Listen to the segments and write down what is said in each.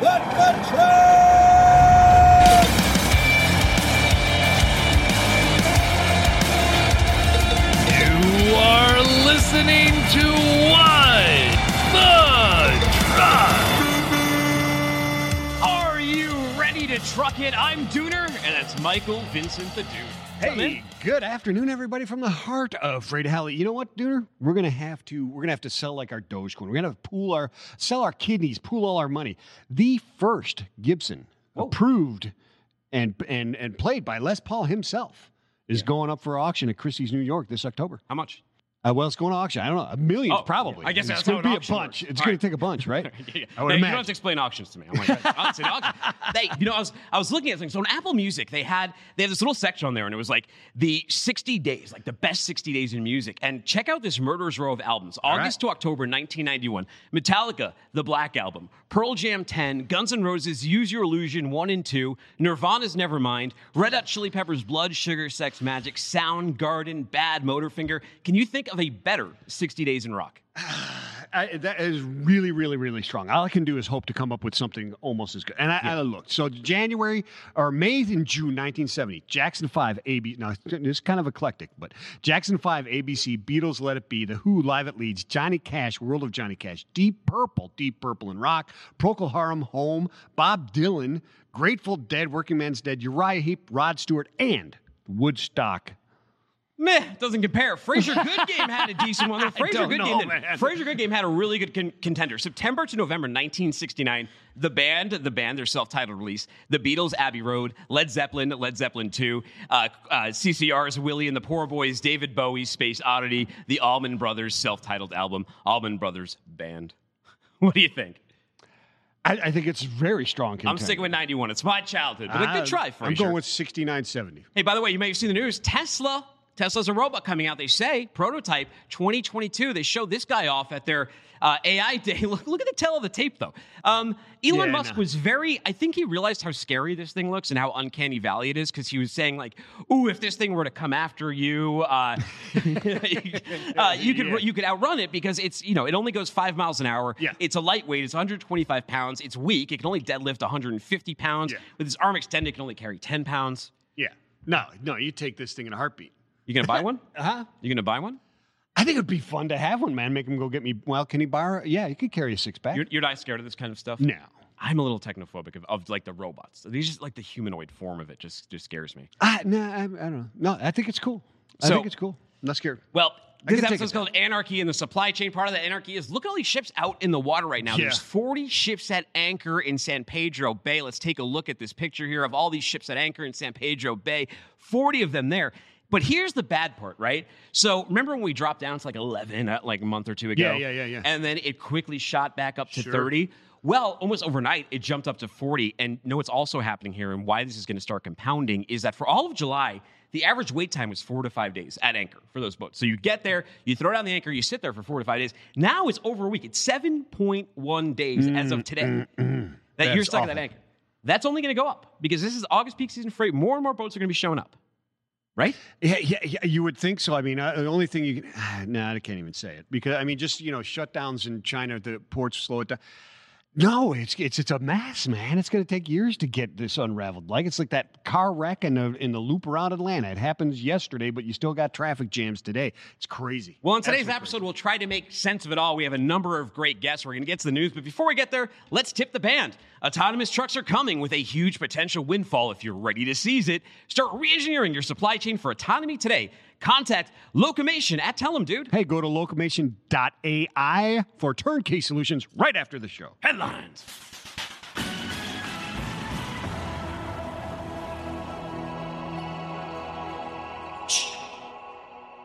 You are listening to What the Truck. Are you ready to truck it? I'm Dooner, and that's Michael Vincent the Dude. Hey, good afternoon, everybody, from the heart of Alley. You know what, Dooner? We're gonna have to. We're gonna have to sell like our Dogecoin. We're gonna have to pool our, sell our kidneys, pool all our money. The first Gibson oh. approved and and and played by Les Paul himself is going up for auction at Christie's, New York, this October. How much? Uh, well, it's going to auction. I don't know, a million Oh, probably. I guess it's that's going to be a bunch. works. It's going right. to take a bunch, right? Yeah. Hey, you don't have to explain auctions to me. I'm like, honestly, an auction. They, you know, I was I was looking at things. So on Apple Music, they had they had this little section on there, and it was like the 60 days, like the best 60 days in music. And check out this murderer's row of albums: August to October 1991, Metallica, the Black Album, Pearl Jam 10, Guns N' Roses, Use Your Illusion 1 and 2, Nirvana's Nevermind, Red Hot Chili Peppers, Blood, Sugar, Sex, Magik, Soundgarden, Badmotorfinger. Can you think of a better 60 days in rock? I, that is really, really, really strong. All I can do is hope to come up with something almost as good. And I, I looked. So January or May and June 1970, Jackson 5, AB. Now, it's kind of eclectic, but Jackson 5, ABC, Beatles, Let It Be, The Who, Live at Leeds, Johnny Cash, World of Johnny Cash, Deep Purple, Deep Purple in Rock, Procol Harum, Home, Bob Dylan, Grateful Dead, Workingman's Dead, Uriah Heep, Rod Stewart, and Woodstock. Meh, doesn't compare. Fraser Good Game had a decent one. Fraser don't Good Game, Fraser Good Game had a really good con- contender. September to November 1969. The band, the band, their self-titled release. The Beatles, Abbey Road. Led Zeppelin, Led Zeppelin 2. Uh, uh, CCR's Willie and the Poor Boys. David Bowie, Space Oddity. The Allman Brothers self-titled album. Allman Brothers Band. what do you think? I, I think it's very strong. I'm contender. sticking with 91. It's my childhood, but a good try, I'm going with 6970. Hey, by the way, you may have seen the news. Tesla. Tesla's a robot coming out. They say prototype 2022. They showed this guy off at their uh, AI day. Look, look at the tale of the tape, though. Um, Elon Yeah, Musk was very. I think he realized how scary this thing looks and how uncanny valley it is because he was saying like, "Ooh, if this thing were to come after you, uh, uh, you could Yeah. you could outrun it because it's you know it only goes five miles an hour. Yeah. It's a lightweight. It's 125 pounds. It's weak. It can only deadlift 150 pounds. Yeah. With its arm extended, it can only carry 10 pounds. Yeah. No, no, you take this thing in a heartbeat. You gonna buy one? Uh huh. You gonna buy one? I think it'd be fun to have one, man. Make him go get me. Well, can he borrow? Yeah, he could carry a six pack. You're, you're not scared of this kind of stuff? no. I'm a little technophobic of, of like the robots. These just like the humanoid form of it just just scares me. I, no, I, I don't know. No, I think it's cool. I So- think it's cool. I'm not scared. Well, I this can take episode's it called Anarchy in the Supply Chain. Part of the anarchy is look at all these ships out in the water right now. Yeah. There's 40 ships at anchor in San Pedro Bay. Let's take a look at this picture here of all these ships at anchor in San Pedro Bay. 40 of them there. But here's the bad part, right? So remember when we dropped down to like 11 uh, like a month or two ago? Yeah, yeah, yeah, yeah. And then it quickly shot back up to Sure. 30. Well, almost overnight, it jumped up to 40. And know what's also happening here and why this is going to start compounding is that for all of July, the average wait time was four to five days at anchor for those boats. So you get there, you throw down the anchor, you sit there for four to five days. Now it's over a week. It's 7.1 days as of mm, today mm, mm, that you're That's stuck at that anchor. That's only going to go up because this is August peak season freight. More and more boats are going to be showing up. Right? Yeah, yeah, yeah, you would think so. I mean, uh, the only thing you can, no, I can't even say it because I mean, just you know, shutdowns in China, the ports slow it down. No, it's it's it's a mess, man. It's going to take years to get this unraveled. Like it's like that car wreck in the in the loop around Atlanta. It happens yesterday, but you still got traffic jams today. It's crazy. Well, in today's Absolutely episode, we'll try to make sense of it all. We have a number of great guests. We're going to get to the news. But before we get there, let's tip the band. Autonomous trucks are coming with a huge potential windfall if you're ready to seize it. Start re engineering your supply chain for autonomy today. Contact Locomation at Tell 'em, dude. Hey, go to locomation.ai for turnkey solutions right after the show. Headlines.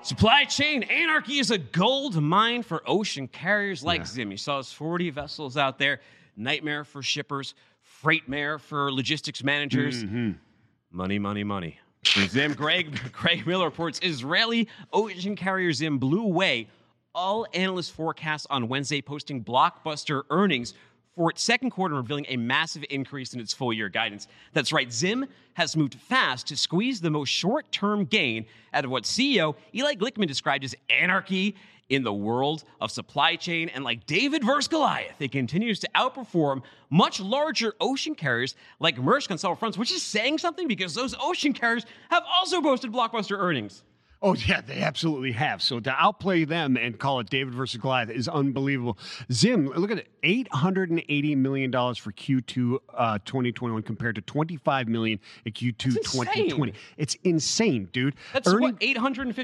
Supply chain anarchy is a gold mine for ocean carriers like Zim. You saw those 40 vessels out there. Nightmare for shippers, freightmare for logistics managers. Mm-hmm. Money, money, money. Zim, Greg, Greg Miller reports Israeli ocean carrier Zim blew away all analyst forecasts on Wednesday, posting blockbuster earnings for its second quarter, and revealing a massive increase in its full year guidance. That's right, Zim has moved fast to squeeze the most short term gain out of what CEO Eli Glickman described as anarchy in the world of supply chain. And like David versus Goliath, it continues to outperform much larger ocean carriers like Maersk on several fronts, which is saying something because those ocean carriers have also boasted blockbuster earnings. Oh yeah, they absolutely have. So to outplay them and call it David versus Goliath is unbelievable. Zim, look at it, eight hundred and eighty million dollars for Q2 uh, 2021 compared to twenty five million in Q2 2020. It's insane, dude. That's Earning, what eight hundred and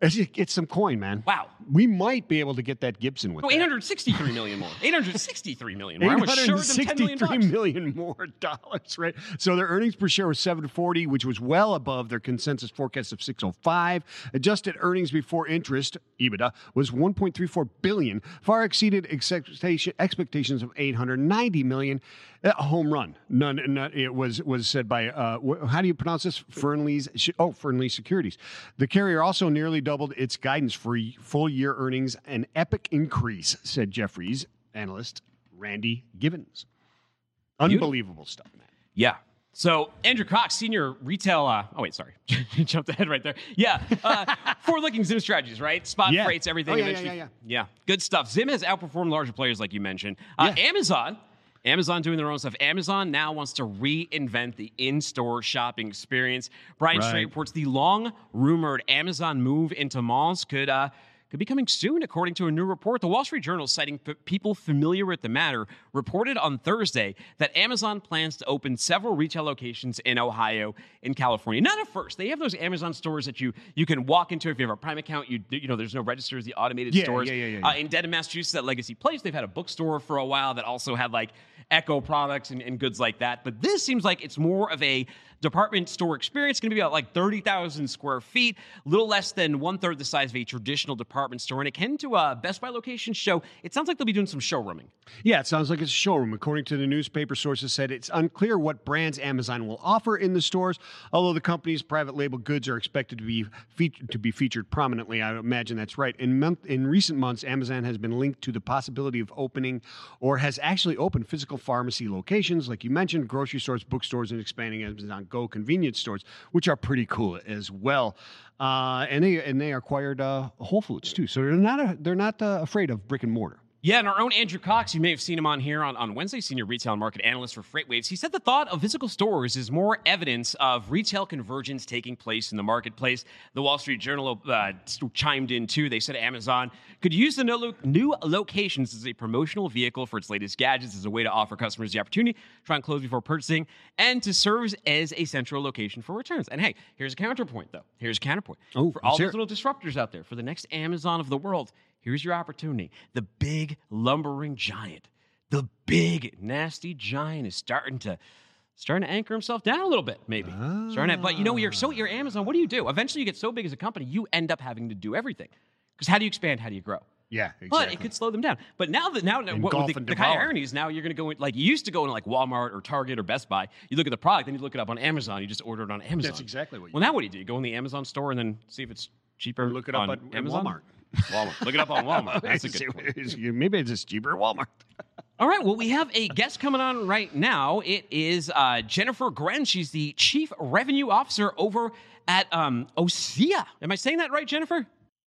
million more. Get some coin, man. Wow. We might be able to get that Gibson with no, 863 million more. 863 million more. I was sure million more dollars, right? So their earnings per share was 740, which was well above their consensus forecast of 605. Adjusted earnings before interest, EBITDA, was 1.34 billion, far exceeded expectations of 890 million. A home run. None, none it was was said by uh, how do you pronounce this? Fearnley's oh Fearnley Securities. The carrier also nearly doubled its guidance for full year earnings, an epic increase, said Jefferies analyst Randy Giveans. Unbelievable stuff, man. Yeah. So Andrew Cox, senior retail. Uh, oh wait, sorry, jumped ahead right there. Yeah, uh, forward-looking Zim strategies, right? Spot yeah. freights, everything. Oh, yeah, yeah, yeah, yeah, yeah. Good stuff. Zim has outperformed larger players, like you mentioned. Uh. Amazon Amazon doing their own stuff. Amazon now wants to reinvent the in-store shopping experience. Brian right. Straight reports the long rumored Amazon move into malls could uh, could be coming soon, according to a new report. The Wall Street Journal, citing p- people familiar with the matter, reported on Thursday that Amazon plans to open several retail locations in Ohio and California. Not at first; they have those Amazon stores that you you can walk into if you have a Prime account. You you know, there's no registers, the automated yeah, stores. Yeah, yeah, yeah, yeah. Uh, in Dedham, Massachusetts, at Legacy Place, they've had a bookstore for a while that also had like Echo products and, and goods like that. But this seems like it's more of a department store experience. going to be about like 30,000 square feet, a little less than one third the size of a traditional department store. And akin to a Best Buy location show, it sounds like they'll be doing some showrooming. Yeah, it sounds like it's a showroom. According to the newspaper sources said it's unclear what brands Amazon will offer in the stores, although the company's private label goods are expected to be featured, to be featured prominently. I imagine that's right. In month in recent months, Amazon has been linked to the possibility of opening or has actually opened physical pharmacy locations, like you mentioned, grocery stores, bookstores, and expanding Amazon Go convenience stores, which are pretty cool as well. Uh, and they and they acquired uh, Whole Foods too, so they're not a, they're not uh, afraid of brick and mortar. Yeah, and our own Andrew Cox, you may have seen him on here on, on Wednesday, senior retail market analyst for FreightWaves. He said the thought of physical stores is more evidence of retail convergence taking place in the marketplace. The Wall Street Journal uh, chimed in too. They said Amazon could use the new locations as a promotional vehicle for its latest gadgets as a way to offer customers the opportunity to try and close before purchasing and to serve as a central location for returns. And hey, here's a counterpoint though. Here's a counterpoint. Oh, for all those little disruptors out there, for the next Amazon of the world Here's your opportunity. The big lumbering giant, the big nasty giant is starting to starting to anchor himself down a little bit, maybe. Ah. Starting to, but you know, you're so you're Amazon. What do you do? Eventually, you get so big as a company, you end up having to do everything. Because how do you expand? How do you grow? Yeah, exactly. But it could slow them down. But now that now what, the, the kind of irony is now you're going to go in, like you used to go into like Walmart or Target or Best Buy. You look at the product, then you look it up on Amazon. You just order it on Amazon. That's exactly what. You do. Well, now what do you do? You go in the Amazon store and then see if it's cheaper. Or look it up on Amazon? Walmart. Walmart. Look it up on Walmart. That's a good point. Maybe it's just cheaper at Walmart. All right. Well, we have a guest coming on right now. It is uh, Jennifer Grenz. She's the Chief Revenue Officer over at um, Ossia. Am I saying that right, Jennifer?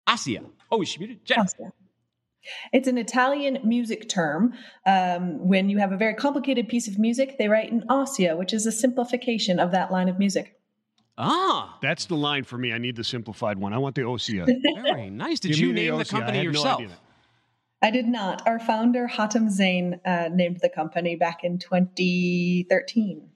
Asia. Oh, is she muted? Jennifer. It's an Italian music term. Um, when you have a very complicated piece of music, they write an ossia, which is a simplification of that line of music. Ah, that's the line for me. I need the simplified one. I want the OCA. Very nice. Did Give you name the, the company I yourself? No I did not. Our founder Hatem Zeine uh, named the company back in 2013.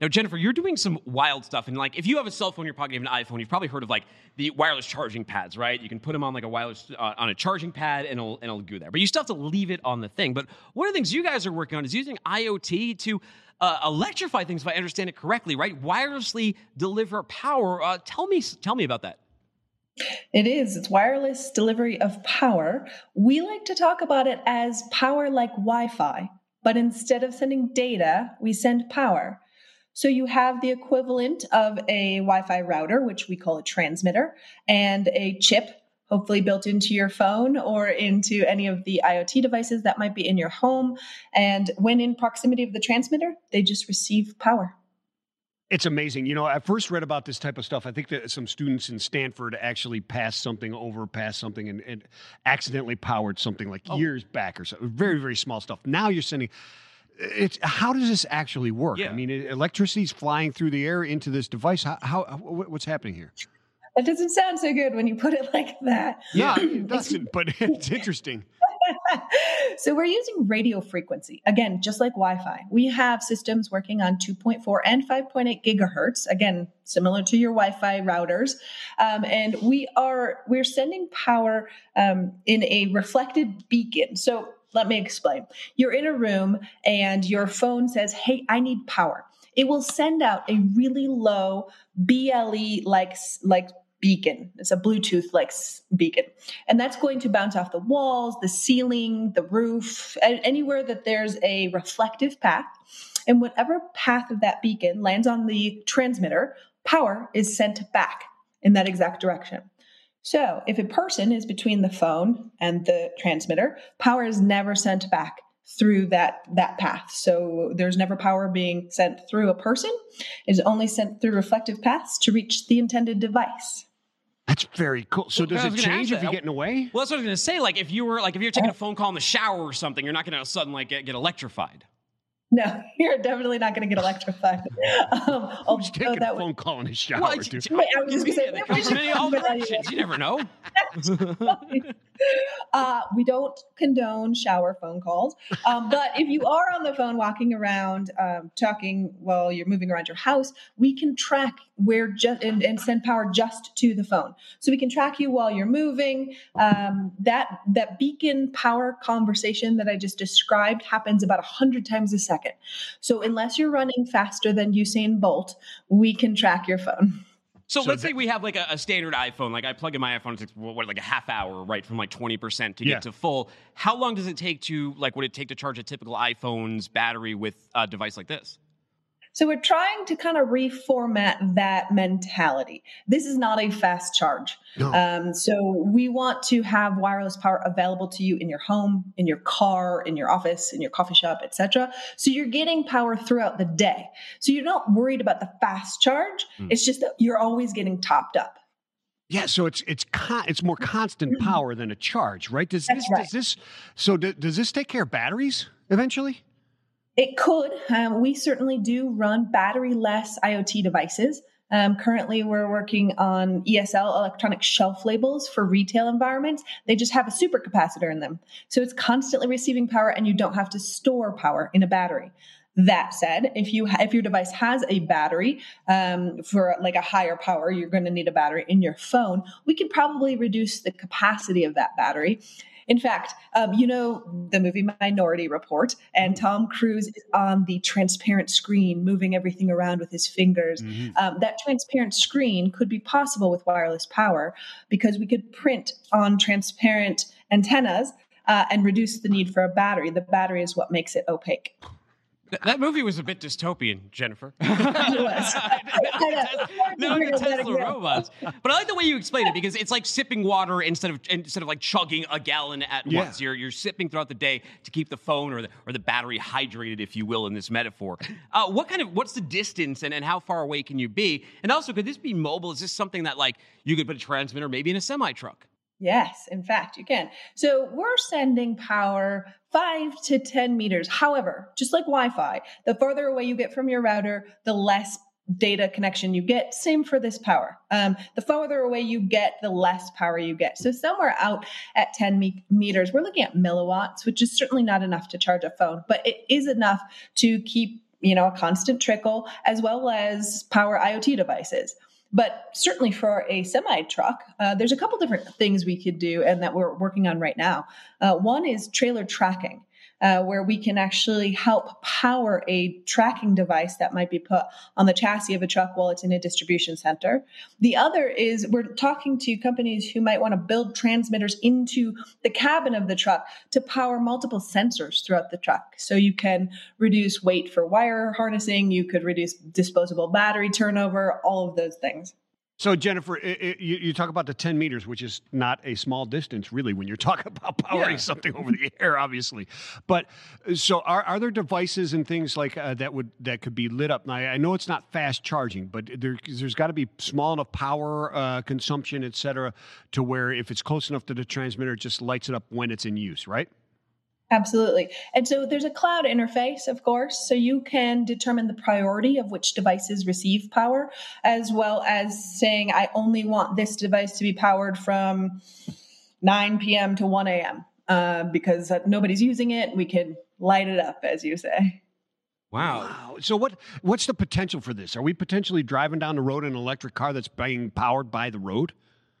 Now, Jennifer, you're doing some wild stuff. And like, if you have a cell phone in your pocket, you have an iPhone, you've probably heard of like the wireless charging pads, right? You can put them on like a wireless uh, on a charging pad, and it'll and it'll go there. But you still have to leave it on the thing. But one of the things you guys are working on is using IoT to uh, electrify things, if I understand it correctly, right? Wirelessly deliver power. Uh, tell me, tell me about that. It is. It's wireless delivery of power. We like to talk about it as power like Wi Fi, but instead of sending data, we send power. So you have the equivalent of a Wi Fi router, which we call a transmitter, and a chip, hopefully built into your phone or into any of the IoT devices that might be in your home. And when in proximity of the transmitter, they just receive power. It's amazing. You know, I first read about this type of stuff. I think that some students in Stanford actually passed something over, passed something, and, and accidentally powered something like Oh. years back or so. Very, very small stuff. Now you're sending. It's how does this actually work? Yeah. I mean, electricity is flying through the air into this device. How, how what's happening here? That doesn't sound so good when you put it like that. Yeah, it doesn't, but it's interesting. so we're using radio frequency again just like wi-fi we have systems working on 2.4 and 5.8 gigahertz again similar to your wi-fi routers um, and we are we're sending power um, in a reflected beacon so let me explain you're in a room and your phone says hey i need power it will send out a really low ble like like beacon it's a bluetooth like beacon and that's going to bounce off the walls, the ceiling, the roof, anywhere that there's a reflective path. And whatever path of that beacon lands on the transmitter, power is sent back in that exact direction. So if a person is between the phone and the transmitter, power is never sent back through that that path. So there's never power being sent through a person. It is only sent through reflective paths to reach the intended device. That's very cool. So Well, does it change if you're that. getting away? Well, that's what I was gonna say. Like, if you were like, if you're taking a uh-huh. phone call in the shower or something, you're not gonna suddenly like, get, get electrified. No, you're definitely not going to get electrified. Um, I'm just taking that a would- phone call in the shower, Well, it's, dude. it's Wait, I was just gonna say, media. They come from any all directions. You never know. Uh, we don't condone shower phone calls, um, but if you are on the phone walking around, um, talking while you're moving around your house, we can track where just and, and send power just to the phone. So we can track you while you're moving. Um, that that beacon power conversation that I just described happens about hundred times a second. So unless you're running faster than Usain Bolt, we can track your phone. So, So let's that- say we have like a, a standard iPhone. Like I plug in my iPhone, it takes what, what, like a half hour, right, from like twenty percent to Yeah. get to full. How long does it take to like? Would it take to charge a typical iPhone's battery with a device like this? So we're trying to kind of reformat that mentality. This is not a fast charge. No. Um, so we want to have wireless power available to you in your home, in your car, in your office, in your coffee shop, etc. So you're getting power throughout the day. So you're not worried about the fast charge. Hmm. It's just that you're always getting topped up. Yeah, so it's it's con- it's more constant power than a charge, right? Does That's this right. does this so do, does this take care of batteries eventually? It could. Um, we certainly do run battery less IoT devices. Um, currently, we're working on ESL electronic shelf labels for retail environments. They just have a supercapacitor in them. So it's constantly receiving power and you don't have to store power in a battery. That said, if you if your device has a battery um, for like a higher power, you're going to need a battery in your phone. We could probably reduce the capacity of that battery. In fact, um, you know the movie Minority Report, and Tom Cruise is on the transparent screen, moving everything around with his fingers. Um, that transparent screen could be possible with wireless power because we could print on transparent antennas uh, and reduce the need for a battery. The battery is what makes it opaque. Th- that movie was a bit dystopian, Jennifer. It was. no, the Tesla robots. But I like the way you explain it because it's like sipping water instead of instead of like chugging a gallon at Yeah. once. You're you're sipping throughout the day to keep the phone or the or the battery hydrated, if you will, in this metaphor. Uh, what kind of what's the distance and, and how far away can you be? And also, could this be mobile? Is this something that like you could put a transmitter maybe in a semi truck? Yes, in fact, you can. So we're sending power five to 10 meters. However, just like Wi Fi, the farther away you get from your router, the less data connection you get. Same for this power. Um, the farther away you get, the less power you get. So somewhere out at 10 me- meters, we're looking at milliwatts, which is certainly not enough to charge a phone, but it is enough to keep you know a constant trickle as well as power IoT devices. But certainly for a semi truck, uh, there's a couple different things we could do and that we're working on right now. Uh, one is trailer tracking, uh, where we can actually help power a tracking device that might be put on the chassis of a truck while it's in a distribution center. The other is we're talking to companies who might want to build transmitters into the cabin of the truck to power multiple sensors throughout the truck. So you can reduce weight for wire harnessing, you could reduce disposable battery turnover, all of those things. So, Jennifer, it, it, you, you, talk about the 10 meters, which is not a small distance, really, when you're talking about powering yeah. something over the air, obviously. But so, are, are there devices and things like uh, that would that could be lit up? Now, I know it's not fast charging, but there, has got to be small enough power uh, consumption, et cetera, to where if it's close enough to the transmitter, it just lights it up when it's in use, right? Absolutely. And so there's a cloud interface, of course, so you can determine the priority of which devices receive power, as well as saying, I only want this device to be powered from 9 p.m. to 1 a.m. Uh, because nobody's using it. We can light it up, as you say. Wow. wow. So what what's the potential for this? Are we potentially driving down the road in an electric car that's being powered by the road?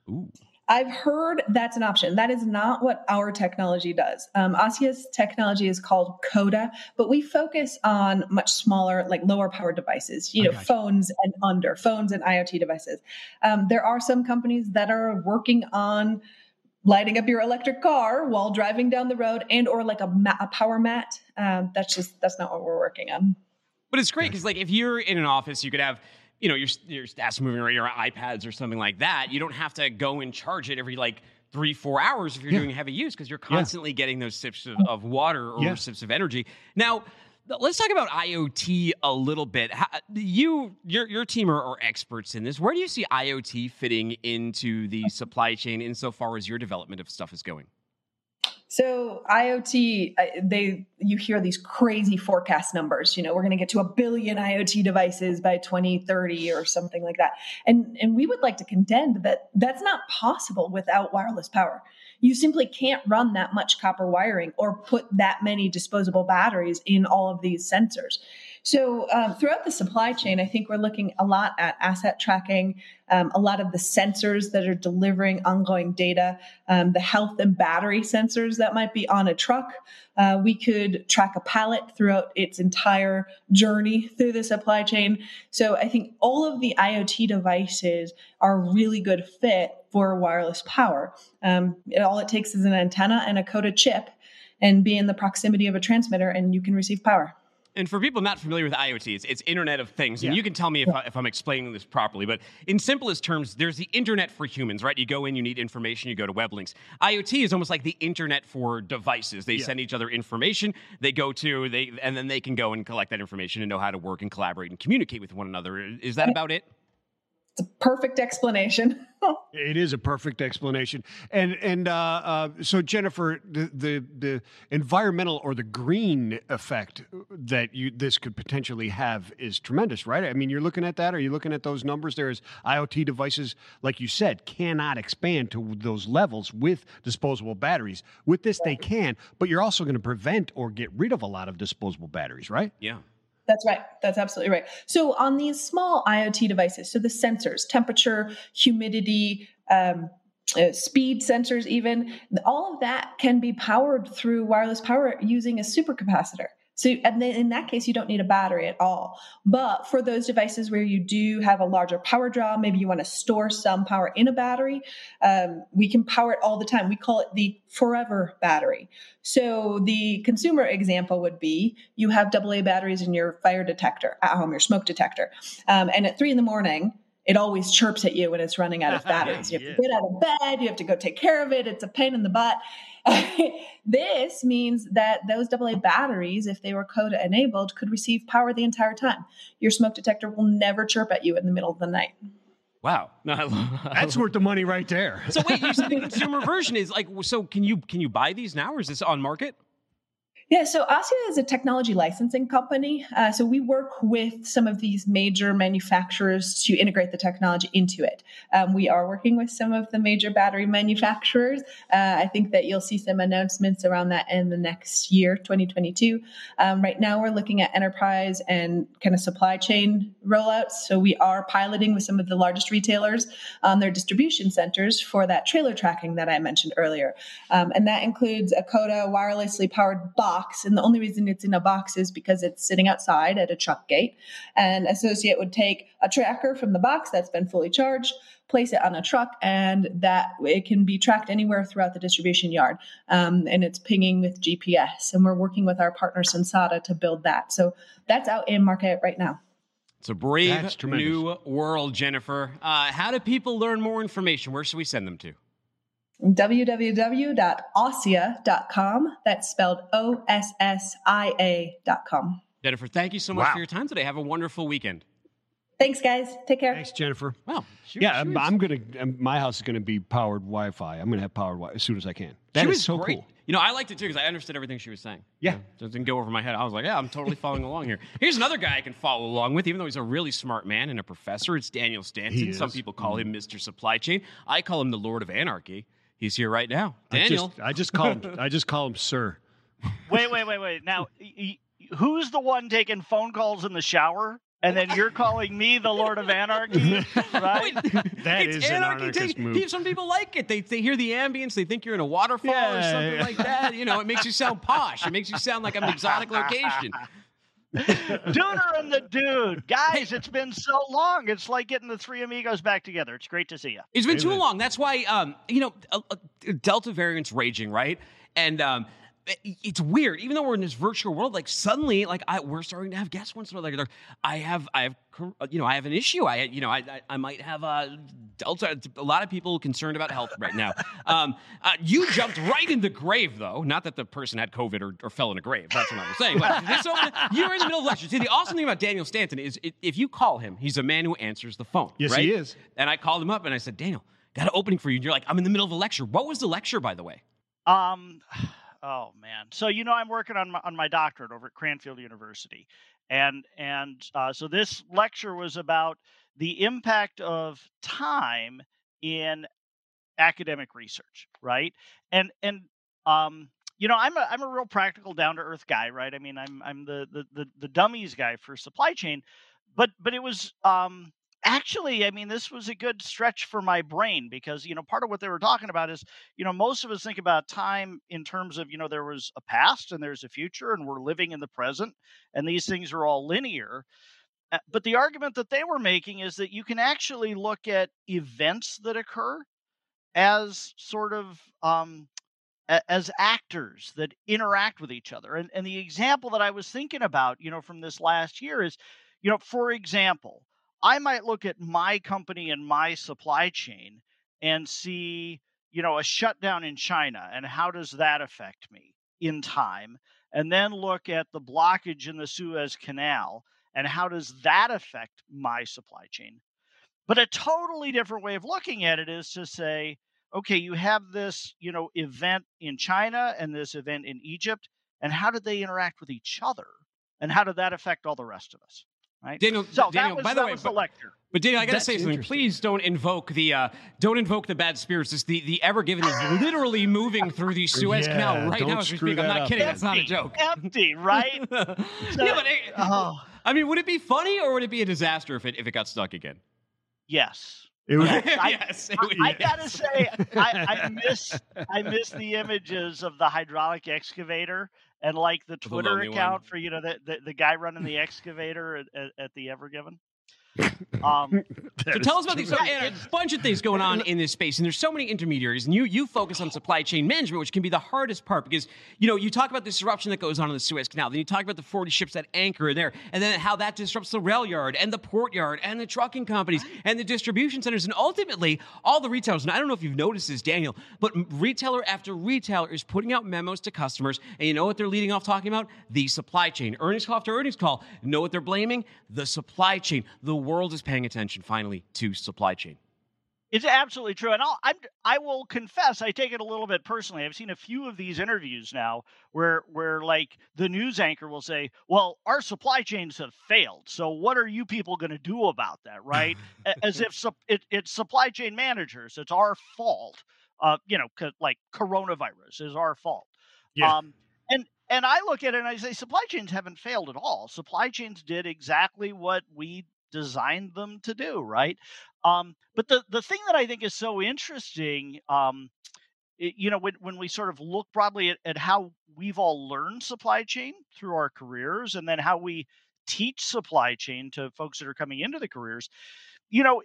Ooh. I've heard that's an option. That is not what our technology does. Um, Ossia's technology is called Cota, but we focus on much smaller, like lower power devices, you know, phones and under, phones and IoT devices. Um, there are some companies that are working on lighting up your electric car while driving down the road and or like a, ma- a power mat. Um, that's just, that's not what we're working on. But it's great because like if you're in an office, you could have – you know, your your stats moving around your iPads or something like that. You don't have to go and charge it every like three four hours if you're yeah. doing heavy use because you're constantly yeah. getting those sips of, of water or yeah. sips of energy. Now. Let's talk about IoT a little bit. How, you, your, your team are, are experts in this. Where do you see IoT fitting into the supply chain insofar as your development of stuff is going? So IoT, they you hear these crazy forecast numbers. You know, we're going to get to a billion IoT devices by 2030 or something like that. And and we would like to contend that that's not possible without wireless power. You simply can't run that much copper wiring or put that many disposable batteries in all of these sensors. So, um, throughout the supply chain, I think we're looking a lot at asset tracking, um, a lot of the sensors that are delivering ongoing data, um, the health and battery sensors that might be on a truck. Uh, we could track a pallet throughout its entire journey through the supply chain. So, I think all of the IoT devices are a really good fit for wireless power. Um, all it takes is an antenna and a Cota chip and be in the proximity of a transmitter, and you can receive power and for people not familiar with IoT, it's, it's Internet of Things. And yeah. you can tell me if, I, if I'm explaining this properly. But in simplest terms, there's the Internet for humans, right? You go in, you need information, you go to web links. IoT is almost like the Internet for devices. They yeah. send each other information. They go to they, and then they can go and collect that information and know how to work and collaborate and communicate with one another. Is that about it? It's a perfect explanation. it is a perfect explanation. And and uh, uh, so Jennifer, the, the, the environmental or the green effect that you this could potentially have is tremendous, right? I mean, you're looking at that. Are you looking at those numbers? There's IoT devices, like you said, cannot expand to those levels with disposable batteries. With this, they can, but you're also going to prevent or get rid of a lot of disposable batteries, right? Yeah. That's right. That's absolutely right. So on these small IoT devices, so the sensors, temperature, humidity, um, uh, speed sensors, even all of that can be powered through wireless power using a supercapacitor. So, and then in that case, you don't need a battery at all. But for those devices where you do have a larger power draw, maybe you want to store some power in a battery, um, we can power it all the time. We call it the forever battery. So, the consumer example would be you have AA batteries in your fire detector at home, your smoke detector. Um, and at three in the morning, it always chirps at you when it's running out of batteries. You have to get out of bed, you have to go take care of it. It's a pain in the butt. this means that those AA batteries, if they were Cota enabled, could receive power the entire time. Your smoke detector will never chirp at you in the middle of the night. Wow, no, that's worth the money right there. So wait, you said the consumer version is like so? Can you can you buy these now, or is this on market? Yeah, so Ossia is a technology licensing company. Uh, so we work with some of these major manufacturers to integrate the technology into it. Um, we are working with some of the major battery manufacturers. Uh, I think that you'll see some announcements around that in the next year, 2022. Um, right now, we're looking at enterprise and kind of supply chain rollouts. So we are piloting with some of the largest retailers on their distribution centers for that trailer tracking that I mentioned earlier. Um, and that includes a Cota wirelessly powered box box. And the only reason it's in a box is because it's sitting outside at a truck gate. And associate would take a tracker from the box that's been fully charged, place it on a truck, and that it can be tracked anywhere throughout the distribution yard. Um, and it's pinging with GPS. And we're working with our partner Sensata to build that. So that's out in market right now. It's a brave new world, Jennifer. Uh, how do people learn more information? Where should we send them to? www.ossia.com. That's spelled O S S I A.com. Jennifer, thank you so much Wow. for your time today. Have a wonderful weekend. Thanks, guys. Take care. Thanks, Jennifer. Wow. she- Yeah, she I'm, was- I'm gonna. um, My house is gonna be powered Wi-Fi. I'm gonna have powered Wi as soon as I can. That she is was so great. cool. You know, I liked it too because I understood everything she was saying. Yeah. You know, it didn't go over my head. I was like, yeah, I'm totally following along here. Here's another guy I can follow along with, even though he's a really smart man and a professor. It's Daniel Stanton. He Some people call him Mr. Supply Chain. I call him the Lord of Anarchy. He's here right now. Daniel. I just, I just call him. I just call him Sir. Wait, wait, wait, wait. Now, y- y- who's the one taking phone calls in the shower? And then you're calling me the Lord of Anarchy, right? That it's is an anarchy. anarchist Take- move. Some people like it. They, they hear the ambience. They think you're in a waterfall or Yeah, something yeah. like that. You know, it makes you sound posh. It makes you sound like an exotic location. Dooner and the dude. Guys, it's been so long. It's like getting the three amigos back together. It's great to see you. It's been too long. That's why, um, you know, uh, uh, Delta variant's raging, right? And um, it- it's weird. Even though we're in this virtual world, like suddenly, like I, we're starting to have guests once in a while. Like, I have, I have, uh, you know, I have an issue. I, you know, I, I, I might have a Delta. A lot of people concerned about health right now. Um, uh, you jumped right in the grave, though. Not that the person had COVID or, or fell in a grave. That's what I'm saying. But this, you're in the middle of lecture. See, the awesome thing about Daniel Stanton is if you call him, he's a man who answers the phone. Yes, right? he is. And I called him up and I said, Daniel, got an opening for you. And you're like, I'm in the middle of a lecture. What was the lecture, by the way? Um, oh man. So you know, I'm working on my, on my doctorate over at Cranfield University, and and uh, so this lecture was about the impact of time in academic research, right? And and um, you know, I'm a I'm a real practical, down to earth guy, right? I mean, I'm I'm the the the, the dummies guy for supply chain, but but it was um actually i mean this was a good stretch for my brain because you know part of what they were talking about is you know most of us think about time in terms of you know there was a past and there's a future and we're living in the present and these things are all linear. Uh, but the argument that they were making is that you can actually look at events that occur as sort of um, as actors that interact with each other. And, and the example that i was thinking about you know from this last year is you know for example i might look at my company and my supply chain and see you know a shutdown in china and how does that affect me in time? And then look at the blockage in the suez canal and how does that affect my supply chain? But a totally different way of looking at it is to say okay you have this you know event in china and this event in egypt and how did they interact with each other? And how did that affect all the rest of us right Daniel, so Daniel that was, by the that way, was but- the lecture But Daniel, I got to That's say something. Please don't invoke the uh, don't invoke the bad spirits. This, the the Ever Given is literally moving through the Suez Yeah, Canal right now as we speak. I'm not up. kidding. That's not a joke. empty right yeah, but it- oh I mean, would it be funny or would it be a disaster if it if it got stuck again? yes It was, I- yes, it I, would- I gotta say, I, I miss I miss the images of the hydraulic excavator and like the Twitter account one. for you know the, the, the guy running the excavator at, at, at the Ever Given. Um, So tell us about these. So, a bunch of things going on in this space, and there's so many intermediaries. And you you focus on supply chain management, which can be the hardest part because you know you talk about the disruption that goes on in the Suez Canal, then you talk about the 40 ships that anchor in there, and then how that disrupts the rail yard and the port yard and the trucking companies and the distribution centers, and ultimately all the retailers. And I don't know if you've noticed this, Daniel, but retailer after retailer is putting out memos to customers, and you know what they're leading off talking about? The supply chain. Earnings call after earnings call. Know what they're blaming? The supply chain. The world is paying attention finally to supply chain. It's absolutely true, and I'll, I'm, I will confess I take it a little bit personally. I've seen a few of these interviews now where where like the news anchor will say, "Well, our supply chains have failed, so what are you people going to do about that?" Right? As if sup- it, it's supply chain managers. It's our fault. Uh, you know, 'cause, like coronavirus is our fault. Yeah. Um, and and I look at it and I say, supply chains haven't failed at all. Supply chains did exactly what we designed them to do, right? Um, but the the thing that I think is so interesting, um, i- you know, when when we sort of look broadly at, at how we've all learned supply chain through our careers, and then how we teach supply chain to folks that are coming into the careers, you know,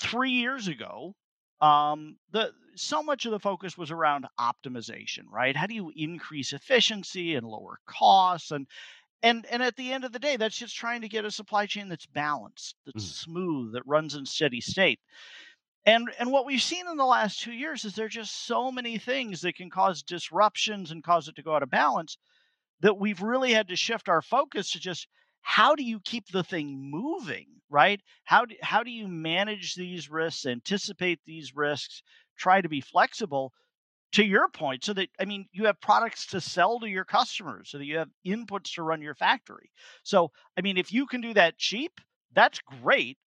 three years ago, um, the so much of the focus was around optimization, right? How do you increase efficiency and lower costs and and and at the end of the day, that's just trying to get a supply chain that's balanced, that's Mhm. smooth, that runs in steady state. And and what we've seen in the last two years is there are just so many things that can cause disruptions and cause it to go out of balance that we've really had to shift our focus to just how do you keep the thing moving, right? How do, how do you manage these risks, anticipate these risks, try to be flexible to your point so that I mean you have products to sell to your customers so that you have inputs to run your factory. So, I mean if you can do that cheap, that's great.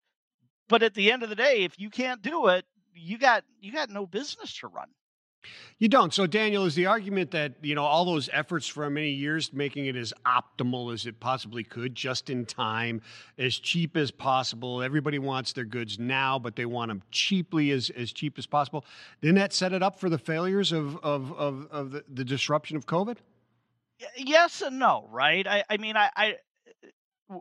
But at the end of the day, if you can't do it, you got you got no business to run. You don't. So, Daniel, is the argument that, you know, all those efforts for many years making it as optimal as it possibly could, just in time, as cheap as possible. Everybody wants their goods now, but they want them cheaply as, as cheap as possible. Didn't that set it up for the failures of, of, of, of the, the disruption of COVID? Yes and no, right? I, I mean, I, I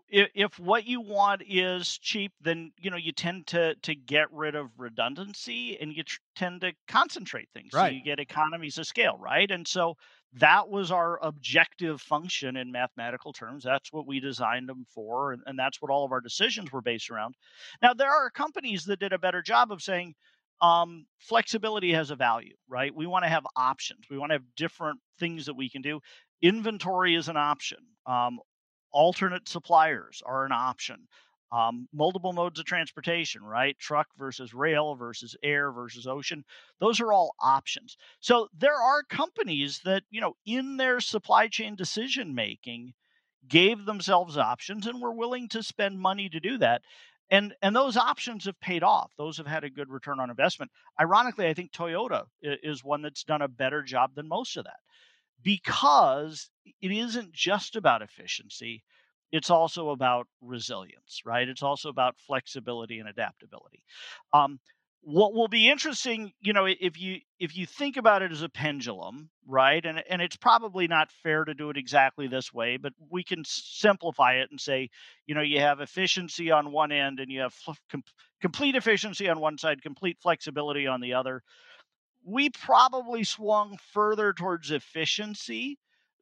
if, if what you want is cheap, then you know you tend to to get rid of redundancy and you tr- tend to concentrate things. So Right. you get economies of scale, right? And so that was our objective function in mathematical terms. That's what we designed them for, and, and that's what all of our decisions were based around. Now there are companies that did a better job of saying um, flexibility has a value, right? We want to have options. We want to have different things that we can do. Inventory is an option. Um, alternate suppliers are an option. Um, multiple modes of transportation, right? Truck versus rail versus air versus ocean. Those are all options. So there are companies that, you know, in their supply chain decision making, gave themselves options and were willing to spend money to do that. And and those options have paid off. Those have had a good return on investment. Ironically, I think Toyota is one that's done a better job than most of that because it isn't just about efficiency it's also about resilience right? It's also about flexibility and adaptability. Um, what will be interesting you know if you if you think about it as a pendulum right and and it's probably not fair to do it exactly this way but we can simplify it and say you know you have efficiency on one end and you have com- complete efficiency on one side complete flexibility on the other we probably swung further towards efficiency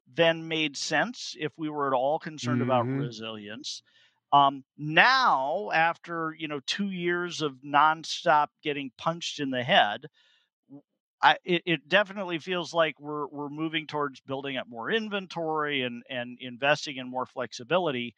than made sense if we were at all concerned about Mhm. resilience. Um, now, after you know two years of nonstop getting punched in the head, I, it, it definitely feels like we're we're moving towards building up more inventory and and investing in more flexibility.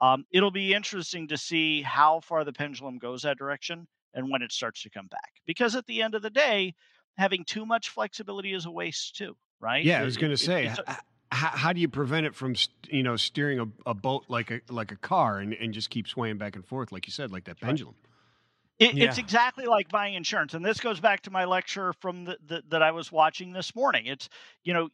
Um, it'll be interesting to see how far the pendulum goes that direction and when it starts to come back. Because at the end of the day, having too much flexibility is a waste too, right? Yeah, I was going to say, it's a- h- how, how do you prevent it from, you know, steering a, a boat like a like a car and, and just keep swaying back and forth, like you said, like that right. pendulum? It, It's exactly like buying insurance, and this goes back to my lecture from the, the that I was watching this morning. It's you know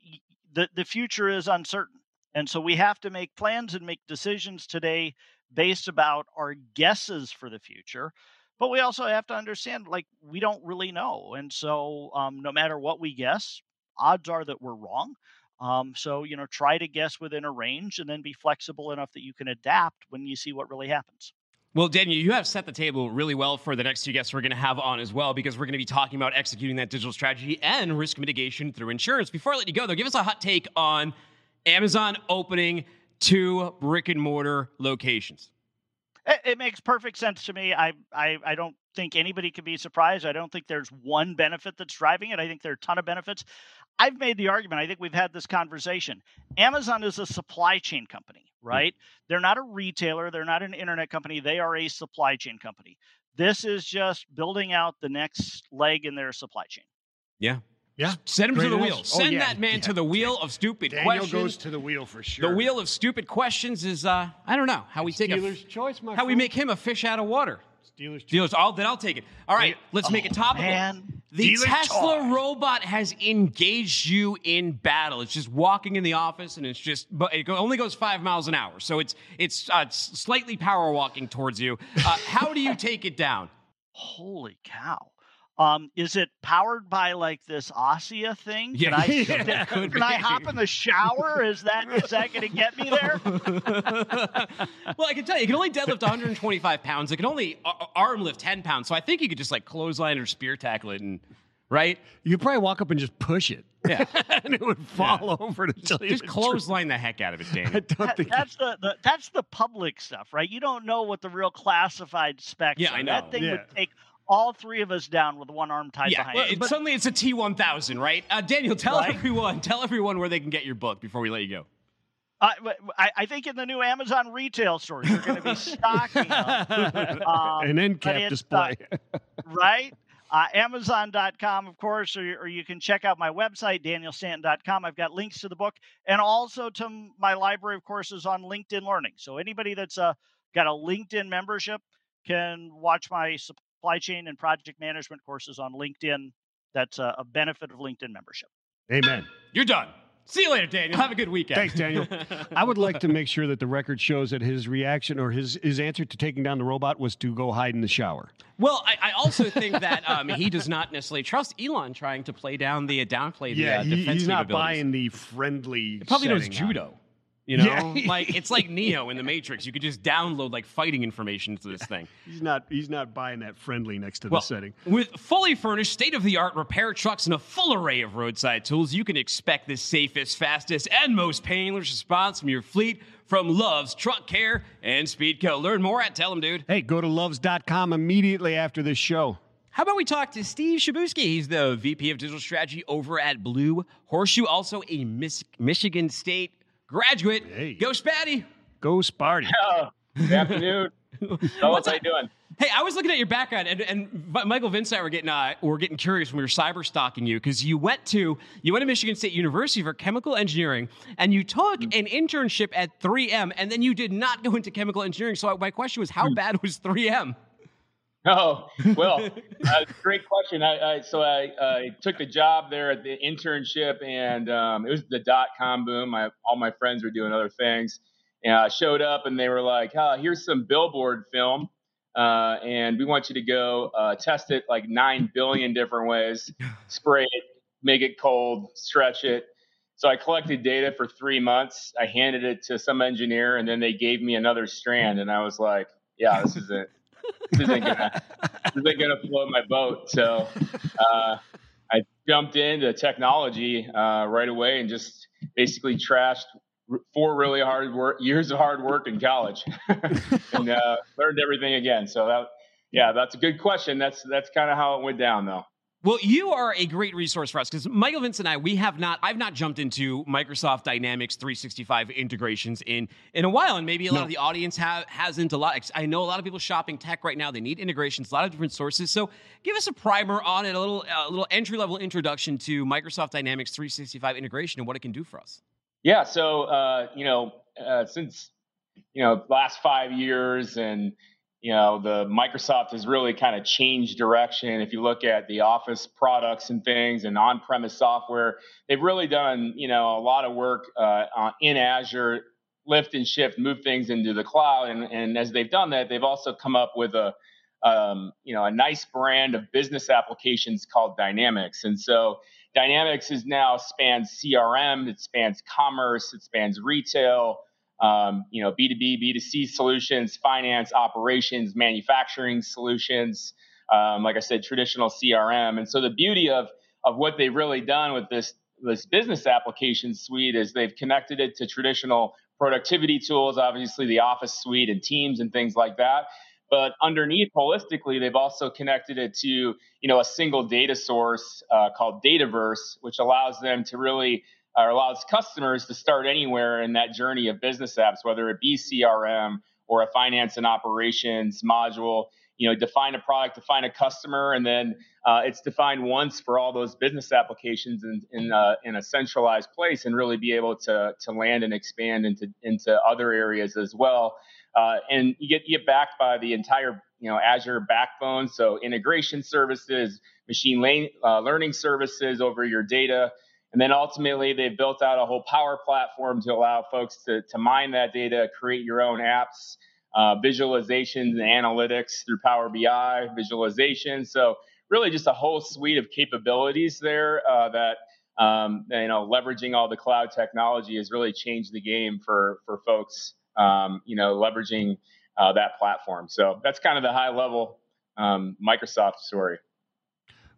the the future is uncertain, and so we have to make plans and make decisions today based about our guesses for the future. But we also have to understand, like we don't really know, and so um, no matter what we guess, odds are that we're wrong. Um, so you know, try to guess within a range, and then be flexible enough that you can adapt when you see what really happens. Well, Daniel, you have set the table really well for the next two guests we're going to have on as well, because we're going to be talking about executing that digital strategy and risk mitigation through insurance. Before I let you go, though, give us a hot take on Amazon opening two brick and mortar locations. It, it makes perfect sense to me. I, I I don't think anybody can be surprised. I don't think there's one benefit that's driving it. I think there are a ton of benefits. I've made the argument. I think we've had this conversation. Amazon is a supply chain company, right? They're not a retailer. They're not an internet company. They are a supply chain company. This is just building out the next leg in their supply chain. Yeah. Yeah. Send him to the enough. wheel. Oh, Send yeah, that man yeah. to the wheel of stupid Daniel questions. Daniel goes to the wheel for sure. the wheel of stupid questions is uh I don't know how we take a Steelers' choice, my how we make him a fish out of water. Steelers' choice. Dealers, I'll, then I'll take it. All right, let's make it Oh, topical. man. The Dealer Tesla toys. robot has engaged you in battle. It's just walking in the office, and it's just, but it only goes five miles an hour, so it's it's uh, s- slightly power walking towards you. Uh, how do you take it down? Holy cow. Um, is it powered by like this Ossia thing? Yeah, can I, yeah, can, that could can I hop in the shower? Is that is that going to get me there? well, I can tell you, it can only deadlift 125 pounds. It can only a- arm lift 10 pounds. So I think you could just like clothesline or spear tackle it, and right? You could probably walk up and just push it. Yeah. and it would fall over to tell you Just clothesline the heck out of it, I don't That- think that's the, the that's the public stuff, right? You don't know what the real classified specs Yeah, are. I know. That thing Yeah. would take all three of us down with one arm tied Yeah, behind. well, us. it- But- suddenly it's a T1000, right? Uh, Daniel, tell Right? everyone, tell everyone where they can get your book before we let you go. I, I, I think in the new Amazon retail stores, they're going to be stocking them, um, An end cap it's, display. right? Uh, Amazon.com, of course, or, or you can check out my website, danielstanton.com. I've got links to the book and also to my library of courses on LinkedIn Learning. So anybody that's uh, got a LinkedIn membership can watch my supply chain and project management courses on LinkedIn. That's a, a benefit of LinkedIn membership. Amen. You're done. See you later, Daniel. Have a good weekend. Thanks, Daniel. I would like to make sure that the record shows that his reaction or his, his answer to taking down the robot was to go hide in the shower. Well, I, I also think that um, he does not necessarily trust Elon trying to play down the downplay the uh, he- defense he's not buying the friendly. He probably knows setting on judo. You know, Yeah. like it's like Neo in the Matrix. You could just download like fighting information to this thing. He's not. He's not buying that friendly next to Well, the setting. With fully furnished, state of the art repair trucks and a full array of roadside tools, you can expect the safest, fastest, and most painless response from your fleet from Love's Truck Care and Speedco. Learn more at Tell Tell 'em Dude. Hey, go to loves.com immediately after this show. How about we talk to Steve Shebuski? He's the VP of Digital Strategy over at Blue Horseshoe, also a Miss- Michigan State graduate. Hey. Go Sparty! Go Sparty. Oh, good afternoon. Fellas, how you doing? Hey, I was looking at your background, and, and Michael Vince and I were getting uh, were getting curious when we were cyber stalking you because you went to you went to Michigan State University for chemical engineering, and you took mm-hmm. an internship at 3M, and then you did not go into chemical engineering. So uh, my question was, how hmm. bad was 3M? Oh, well, uh, great question. I, I so I, I took the job there at the internship, and um, it was the dot com boom. My, all my friends were doing other things, and I showed up, and they were like, oh, "Here's some billboard film, uh, and we want you to go uh, test it like nine billion different ways, spray it, make it cold, stretch it." So I collected data for three months. I handed it to some engineer, and then they gave me another strand, and I was like, "Yeah, this is it." This isn't gonna this isn't gonna float my boat. So uh, I jumped into technology uh, right away and just basically trashed four really hard work years of hard work in college and uh, learned everything again. So that yeah, that's a good question. That's that's kind of how it went down though. Well, you are a great resource for us because Michael Vince and I, we have not, I've not jumped into Microsoft Dynamics 365 integrations in in a while, and maybe a lot No. of the audience have, hasn't a lot. I know a lot of people shopping tech right now; they need integrations, a lot of different sources. So, give us a primer on it, a little, a little entry level introduction to Microsoft Dynamics 365 integration and what it can do for us. Yeah. So, uh, you know, uh, since, you know, last five years and, you know, the Microsoft has really kind of changed direction. If you look at the Office products and things and on-premise software, they've really done, you know, a lot of work uh, in Azure, lift and shift, move things into the cloud. And, and as they've done that, they've also come up with a, um, you know, a nice brand of business applications called Dynamics. And so Dynamics is now spans CRM, it spans commerce, it spans retail, um, you know, B2B, B2C solutions, finance, operations, manufacturing solutions. Um, like I said, traditional CRM. And so the beauty of of what they've really done with this this business application suite is they've connected it to traditional productivity tools, obviously the Office suite and Teams and things like that. But underneath, holistically, they've also connected it to you know a single data source uh, called Dataverse, which allows them to really or allows customers to start anywhere in that journey of business apps, whether it be CRM or a finance and operations module. You know, define a product, define a customer, and then uh, it's defined once for all those business applications in in, uh, in a centralized place, and really be able to to land and expand into into other areas as well. Uh, and you get you get backed by the entire you know Azure backbone, so integration services, machine uh, learning services over your data, and then ultimately they've built out a whole Power Platform to allow folks to to mine that data, create your own apps, uh, visualizations and analytics through Power BI visualization. So really just a whole suite of capabilities there uh, that um, you know leveraging all the cloud technology has really changed the game for for folks um, you know leveraging uh, that platform. So that's kind of the high level um, Microsoft story.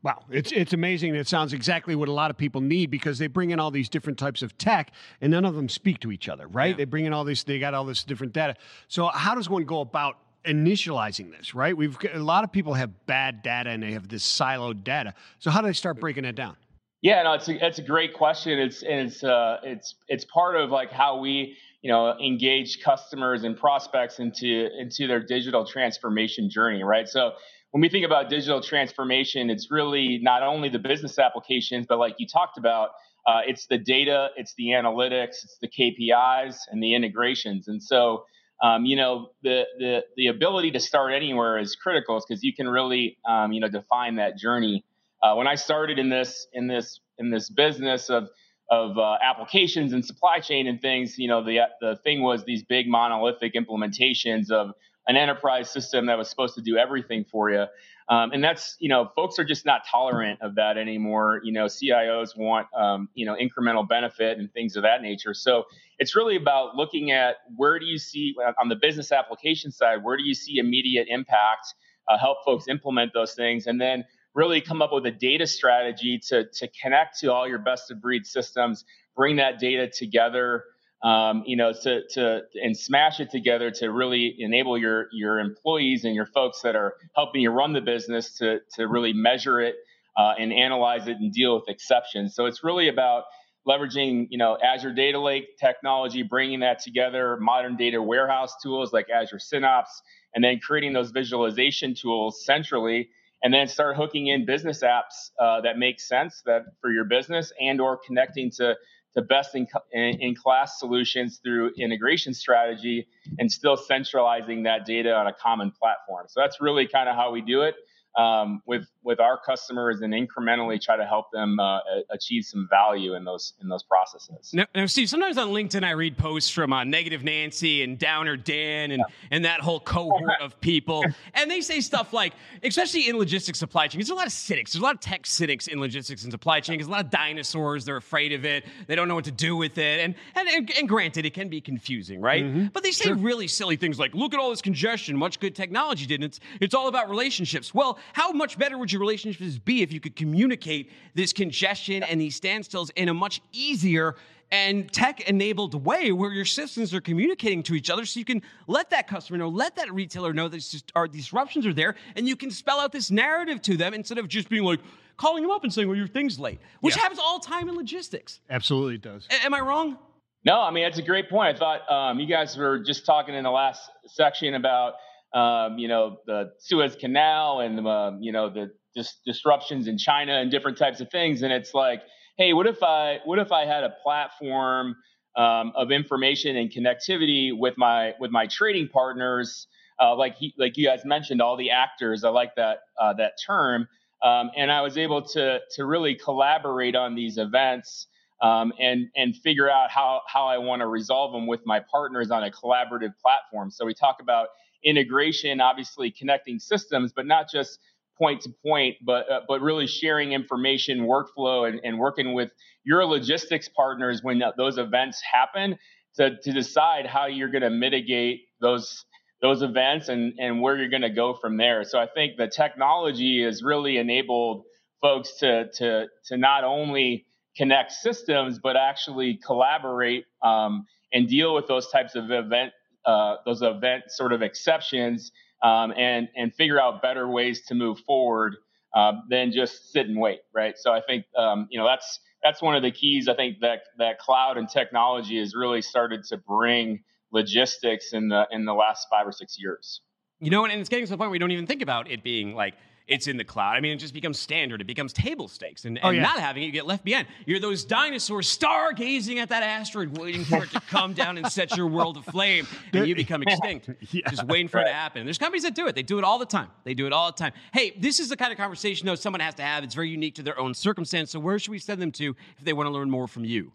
Wow, it's it's amazing. It sounds exactly what a lot of people need because they bring in all these different types of tech, and none of them speak to each other, right? Yeah. They bring in all this. They got all this different data. So how does one go about initializing this? Right? We've got- a lot of people have bad data and they have this siloed data. So how do they start breaking it down? Yeah, no, it's a, it's a great question. It's and it's uh, it's it's part of like how we you know engage customers and prospects into into their digital transformation journey, right? So when we think about digital transformation, it's really not only the business applications, but like you talked about, uh, it's the data, it's the analytics, it's the KPIs and the integrations. And so, um, you know, the, the the ability to start anywhere is critical because you can really, um, you know, define that journey. Uh, when I started in this in this in this business of of uh, applications and supply chain and things, you know, the the thing was these big monolithic implementations of an enterprise system that was supposed to do everything for you. Um, and that's, you know, folks are just not tolerant of that anymore. You know, CIOs want, um, you know, incremental benefit and things of that nature. So it's really about looking at where do you see on the business application side, where do you see immediate impact, uh, help folks implement those things, and then really come up with a data strategy to, to connect to all your best of breed systems, bring that data together um, you know, to to and smash it together to really enable your your employees and your folks that are helping you run the business to to really measure it uh, and analyze it and deal with exceptions. So it's really about leveraging, you know, Azure Data Lake technology, bringing that together, modern data warehouse tools like Azure Synapse, and then creating those visualization tools centrally, and then start hooking in business apps uh, that make sense that for your business and or connecting to the best in, in, class solutions through integration strategy and still centralizing that data on a common platform. So that's really kind of how we do it um, with with our customers and incrementally try to help them uh, achieve some value in those in those processes. Now, now, Steve, sometimes on LinkedIn I read posts from uh, Negative Nancy and Downer Dan and, yeah. and that whole cohort of people, and they say stuff like, especially in logistics supply chain, there's a lot of cynics. There's a lot of tech cynics in logistics and supply chain. There's a lot of dinosaurs. They're afraid of it. They don't know what to do with it. And and, and, and granted, it can be confusing, right? Mm-hmm. But they say sure. really silly things like, look at all this congestion, much good technology did. It's it's all about relationships. Well, how much better would your relationships be if you could communicate this congestion and these standstills in a much easier and tech enabled way where your systems are communicating to each other so you can let that customer know, let that retailer know that just, our disruptions are there, and you can spell out this narrative to them instead of just being like, calling them up and saying, well, your thing's late, which yeah. happens all the time in logistics. Absolutely it does. A- am I wrong? No, I mean, that's a great point. I thought um, you guys were just talking in the last section about, um, you know, the Suez Canal and, um, you know, the dis- disruptions in China and different types of things. And it's like, hey, what if I what if I had a platform um, of information and connectivity with my with my trading partners, uh, like he, like you guys mentioned, all the actors. I like that uh, that term. Um, and I was able to to really collaborate on these events um, and and figure out how how I want to resolve them with my partners on a collaborative platform. So we talk about integration, obviously connecting systems, but not just point to point, but uh, but really sharing information, workflow, and, and working with your logistics partners when those events happen to, to decide how you're going to mitigate those those events and and where you're going to go from there. So I think the technology has really enabled folks to to to not only connect systems but actually collaborate um, and deal with those types of event uh, those event sort of exceptions um, and and figure out better ways to move forward uh, than just sit and wait, right? So I think um, you know that's that's one of the keys. I think that that cloud and technology has really started to bring logistics in the in the last five or six years. You know, and it's getting to the point where we don't even think about it being like it's in the cloud. I mean, it just becomes standard. It becomes table stakes. And, and oh, yeah. not having it, you get left behind. You're those dinosaurs stargazing at that asteroid, waiting for it to come down and set your world aflame, and you become extinct. yeah, just waiting for right. it to happen. And there's companies that do it. They do it all the time. They do it all the time. Hey, this is the kind of conversation, though, someone has to have. It's very unique to their own circumstance. So where should we send them to if they want to learn more from you?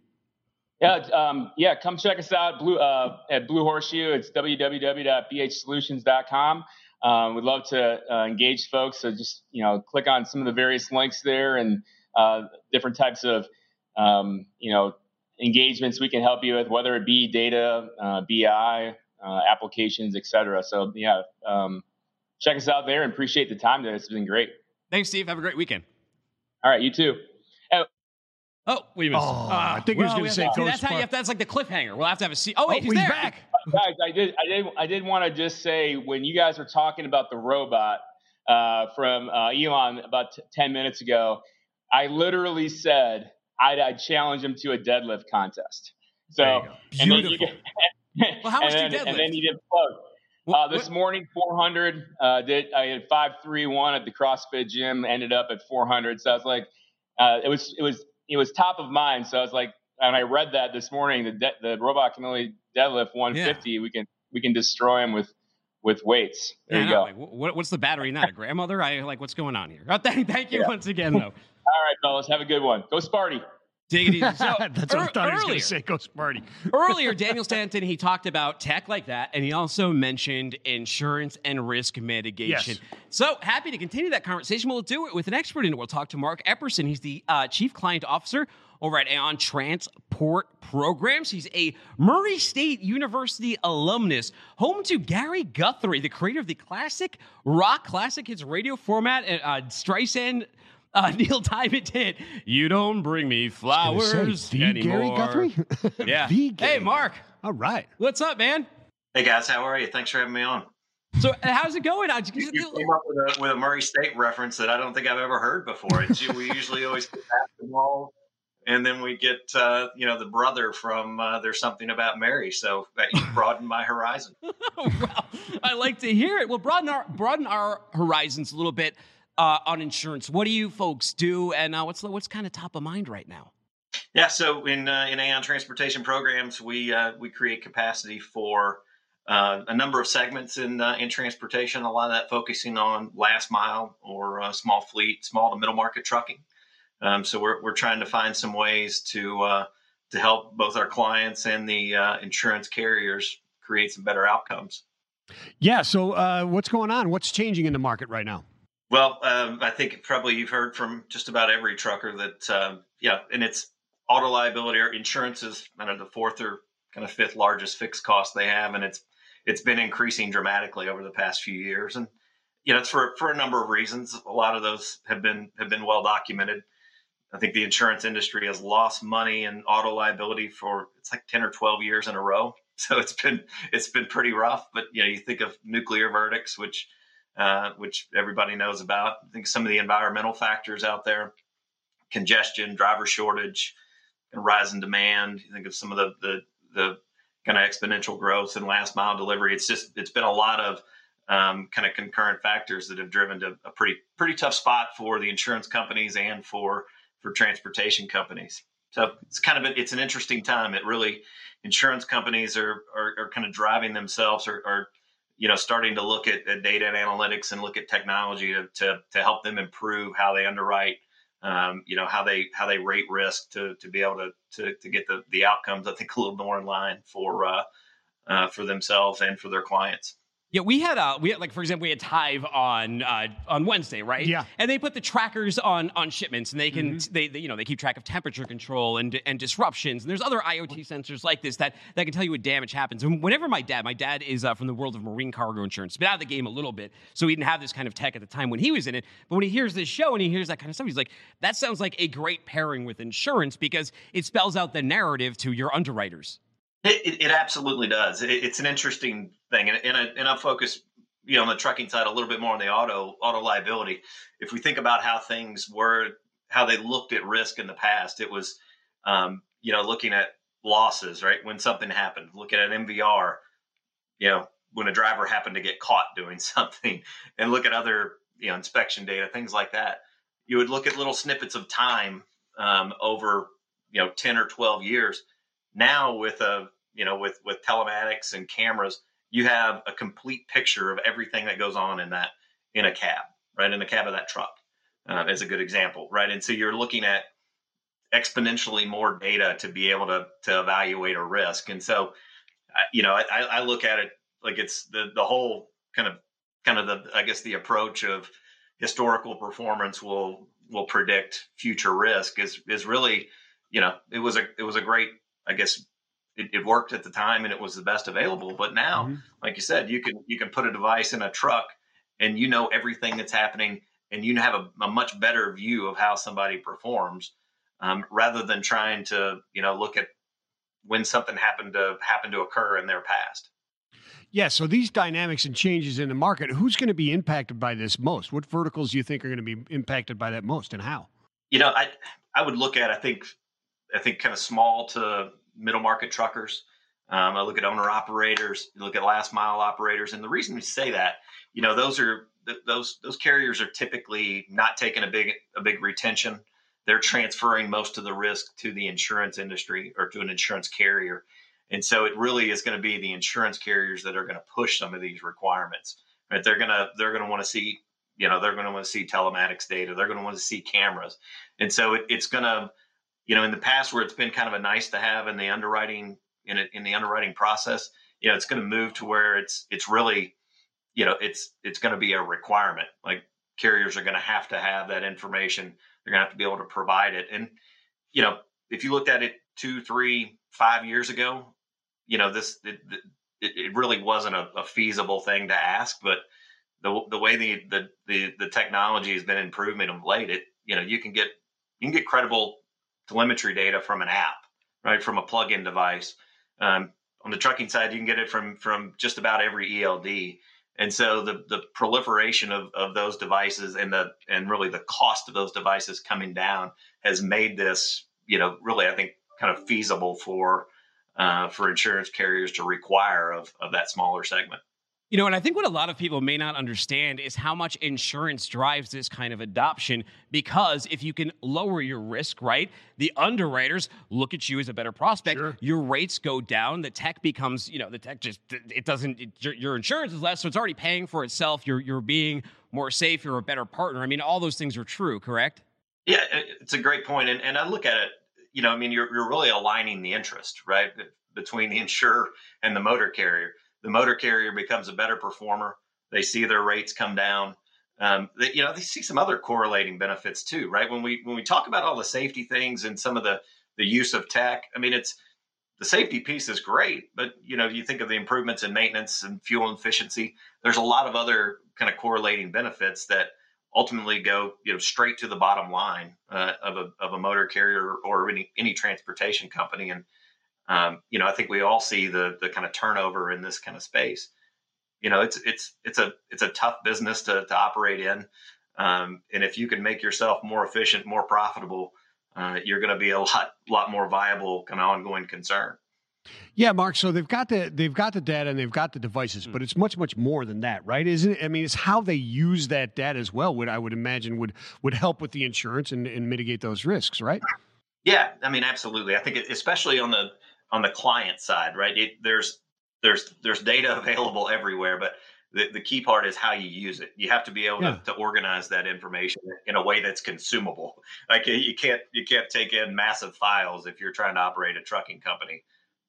Yeah, um, yeah. Come check us out Blue, uh, at Blue Horseshoe. It's www.bhsolutions.com. Um, we'd love to uh, engage folks. So just you know, click on some of the various links there and uh, different types of um, you know engagements we can help you with, whether it be data, uh, BI, uh, applications, etc. So yeah, um, check us out there and appreciate the time today. It's been great. Thanks, Steve. Have a great weekend. All right, you too. Oh, we missed. Oh, I think he was gonna say have- see, Coach that's how you Spark- have. That's like the cliffhanger. We'll have to have a see. Oh Oh, wait, he's, he's, there. back. Guys, I did, I did, I did want to just say when you guys were talking about the robot uh, from uh, Elon about t- ten minutes ago, I literally said I'd, I'd challenge him to a deadlift contest. So, There and then you Beautiful. get, Well, how much and do you then, and then deadlift? you did. What- Uh, this what- morning, 400. Uh, did I had 531 at the CrossFit gym? Ended up at 400. So I was like, uh, it was it was it was top of mind. So I was like, and I read that this morning. The de- the robot can only deadlift 150. We can we can destroy him with with weights. There Yeah, you no, go. like, what, what's the battery in that? A grandmother? I like what's going on here. Oh, thank, thank you Yeah. once again, though. All right, fellas, have a good one. Go Sparty. Dig it easy. So, That's what I ear- thought he was going earlier- to say. Go Sparty. earlier, Daniel Stanton, he talked about tech like that, and he also mentioned insurance and risk mitigation. Yes. So happy to continue that conversation. We'll do it with an expert in it. We'll talk to Mark Epperson. He's the uh, chief client officer over at Aon Transport Programs. He's a Murray State University alumnus, home to Gary Guthrie, the creator of the classic rock classic hits radio format, and uh, Streisand. Uh, Neil Diamond hit. You don't bring me flowers the anymore. Gary Guthrie? Yeah. the Hey, Mark. All right. What's up, man? Hey guys, how are you? Thanks for having me on. So, uh, how's it going? I just, You, you came up with a, with a Murray State reference that I don't think I've ever heard before. It's, we usually always get basketball, and then we get uh, you know the brother from uh, There's Something About Mary. So that you broadened my horizon. well, I like to hear it. Well, broaden our broaden our horizons a little bit uh, on insurance. What do you folks do, and uh, what's what's kind of top of mind right now? Yeah, so in uh, in Aon Transportation Programs, we uh, we create capacity for uh, a number of segments in uh, in transportation. A lot of that focusing on last mile or uh, small fleet, small to middle market trucking. Um, so we're we're trying to find some ways to uh, to help both our clients and the uh, insurance carriers create some better outcomes. Yeah. So, uh, what's going on? What's changing in the market right now? Well, um, I think probably you've heard from just about every trucker that, um, yeah, and it's auto liability or insurance is I don't the fourth or kind of fifth largest fixed cost they have, and it's it's been increasing dramatically over the past few years, and you know it's for for a number of reasons. A lot of those have been have been well documented. I think the insurance industry has lost money in auto liability for it's like ten or twelve years in a row. So it's been it's been pretty rough. But you know, you think of nuclear verdicts, which uh, which everybody knows about. I think some of the environmental factors out there, congestion, driver shortage, and rise in demand. You think of some of the the, the kind of exponential growth in last mile delivery. It's just it's been a lot of um, kind of concurrent factors that have driven to a pretty pretty tough spot for the insurance companies and for for transportation companies. So it's kind of a, it's an interesting time. It really insurance companies are are, are kind of driving themselves or, or you know starting to look at, at data and analytics and look at technology to, to to help them improve how they underwrite um, you know how they how they rate risk to to be able to to, to get the the outcomes I think a little more in line for uh, uh, for themselves and for their clients. Yeah, we had uh we had like for example we had Tive on uh on Wednesday, right? Yeah. And they put the trackers on on shipments and they can they, they you know they keep track of temperature control and and disruptions and there's other IoT sensors like this that that can tell you what damage happens. And whenever my dad, my dad is uh, from the world of marine cargo insurance, been out of the game a little bit, so he didn't have this kind of tech at the time when he was in it. But when he hears this show and he hears that kind of stuff, he's like, that sounds like a great pairing with insurance because it spells out the narrative to your underwriters. It, it, it absolutely does. It, it's an interesting thing, and and I, and I focus you know on the trucking side a little bit more on the auto auto liability. If we think about how things were, how they looked at risk in the past, it was um, you know looking at losses, right? When something happened, looking at MVR, you know when a driver happened to get caught doing something, and look at other you know inspection data, things like that. You would look at little snippets of time um, over you know ten or twelve years now with a you know with with telematics and cameras you have a complete picture of everything that goes on in that in a cab right? In the cab of that truck uh, as a good example right? And so you're looking at exponentially more data to be able to to evaluate a risk. And so you know I, I look at it like it's the the whole kind of kind of the i guess the approach of historical performance will will predict future risk is is really you know it was a it was a great I guess it, it, worked at the time and it was the best available. But now, Mm-hmm. like you said, you can you can put a device in a truck and you know everything that's happening and you have a, a much better view of how somebody performs um, rather than trying to you know look at when something happened to happen to occur in their past. Yeah, so these dynamics and changes in the market, who's going to be impacted by this most? What verticals do you think are going to be impacted by that most and how? You know, I I would look at I think I think kind of small to middle market truckers. Um, I look at owner operators, you look at last mile operators, and the reason we say that, you know, those are those those carriers are typically not taking a big a big retention. They're transferring most of the risk to the insurance industry or to an insurance carrier. And so it really is going to be the insurance carriers that are going to push some of these requirements. Right? They're going to they're to want to see you know they're going to want to see telematics data. They're going to want to see cameras. And so it, it's going to you know in the past where it's been kind of a nice to have in the underwriting in it, in the underwriting process, you know it's going to move to where it's it's really you know it's it's going to be a requirement. Like carriers are going to have to have that information. They're going to have to be able to provide it. And you know if you looked at it two, three, five years ago, you know, this it, it, it really wasn't a, a, feasible thing to ask, but the the way the, the the the technology has been improving of late, it you know you can get you can get credible telemetry data from an app, right, from a plug-in device. Um, on the trucking side, you can get it from from just about every ELD. And so the the proliferation of, of those devices and the and really the cost of those devices coming down has made this, you know, really I think kind of feasible for uh, for insurance carriers to require of, of that smaller segment. You know, and I think what a lot of people may not understand is how much insurance drives this kind of adoption. Because if you can lower your risk, right, the underwriters look at you as a better prospect. Sure. Your rates go down. The tech becomes, you know, the tech just it doesn't. It, your, your insurance is less, so it's already paying for itself. You're you're being more safe. You're a better partner. I mean, all those things are true, correct? Yeah, it's a great point. point, and and I look at it you know, I mean, you're, you're really aligning the interest, right, between the insurer and the motor carrier. The motor carrier becomes a better performer. They see their rates come down. Um, they, you know, they see some other correlating benefits too, right? When we when we talk about all the safety things and some of the the use of tech, I mean, it's the safety piece is great, but you know, you think of the improvements in maintenance and fuel efficiency. There's a lot of other kind of correlating benefits that ultimately go you know straight to the bottom line uh, of a of a motor carrier or any any transportation company. And um, you know, I think we all see the the kind of turnover in this kind of space. You know, it's it's it's a it's a tough business to to operate in, um, and if you can make yourself more efficient, more profitable, uh, you're going to be a lot lot more viable kind of ongoing concern. Yeah, Mark. So they've got the they've got the data and they've got the devices, but it's much much more than that, right? Isn't it? I mean, it's how they use that data as well. Would I would imagine would would help with the insurance and, and mitigate those risks, right? Yeah, I mean, absolutely. I think especially on the on the client side, right? It, there's there's there's data available everywhere, but the, the key part is how you use it. You have to be able yeah. to, to organize that information in a way that's consumable. Like you can't you can't take in massive files if you're trying to operate a trucking company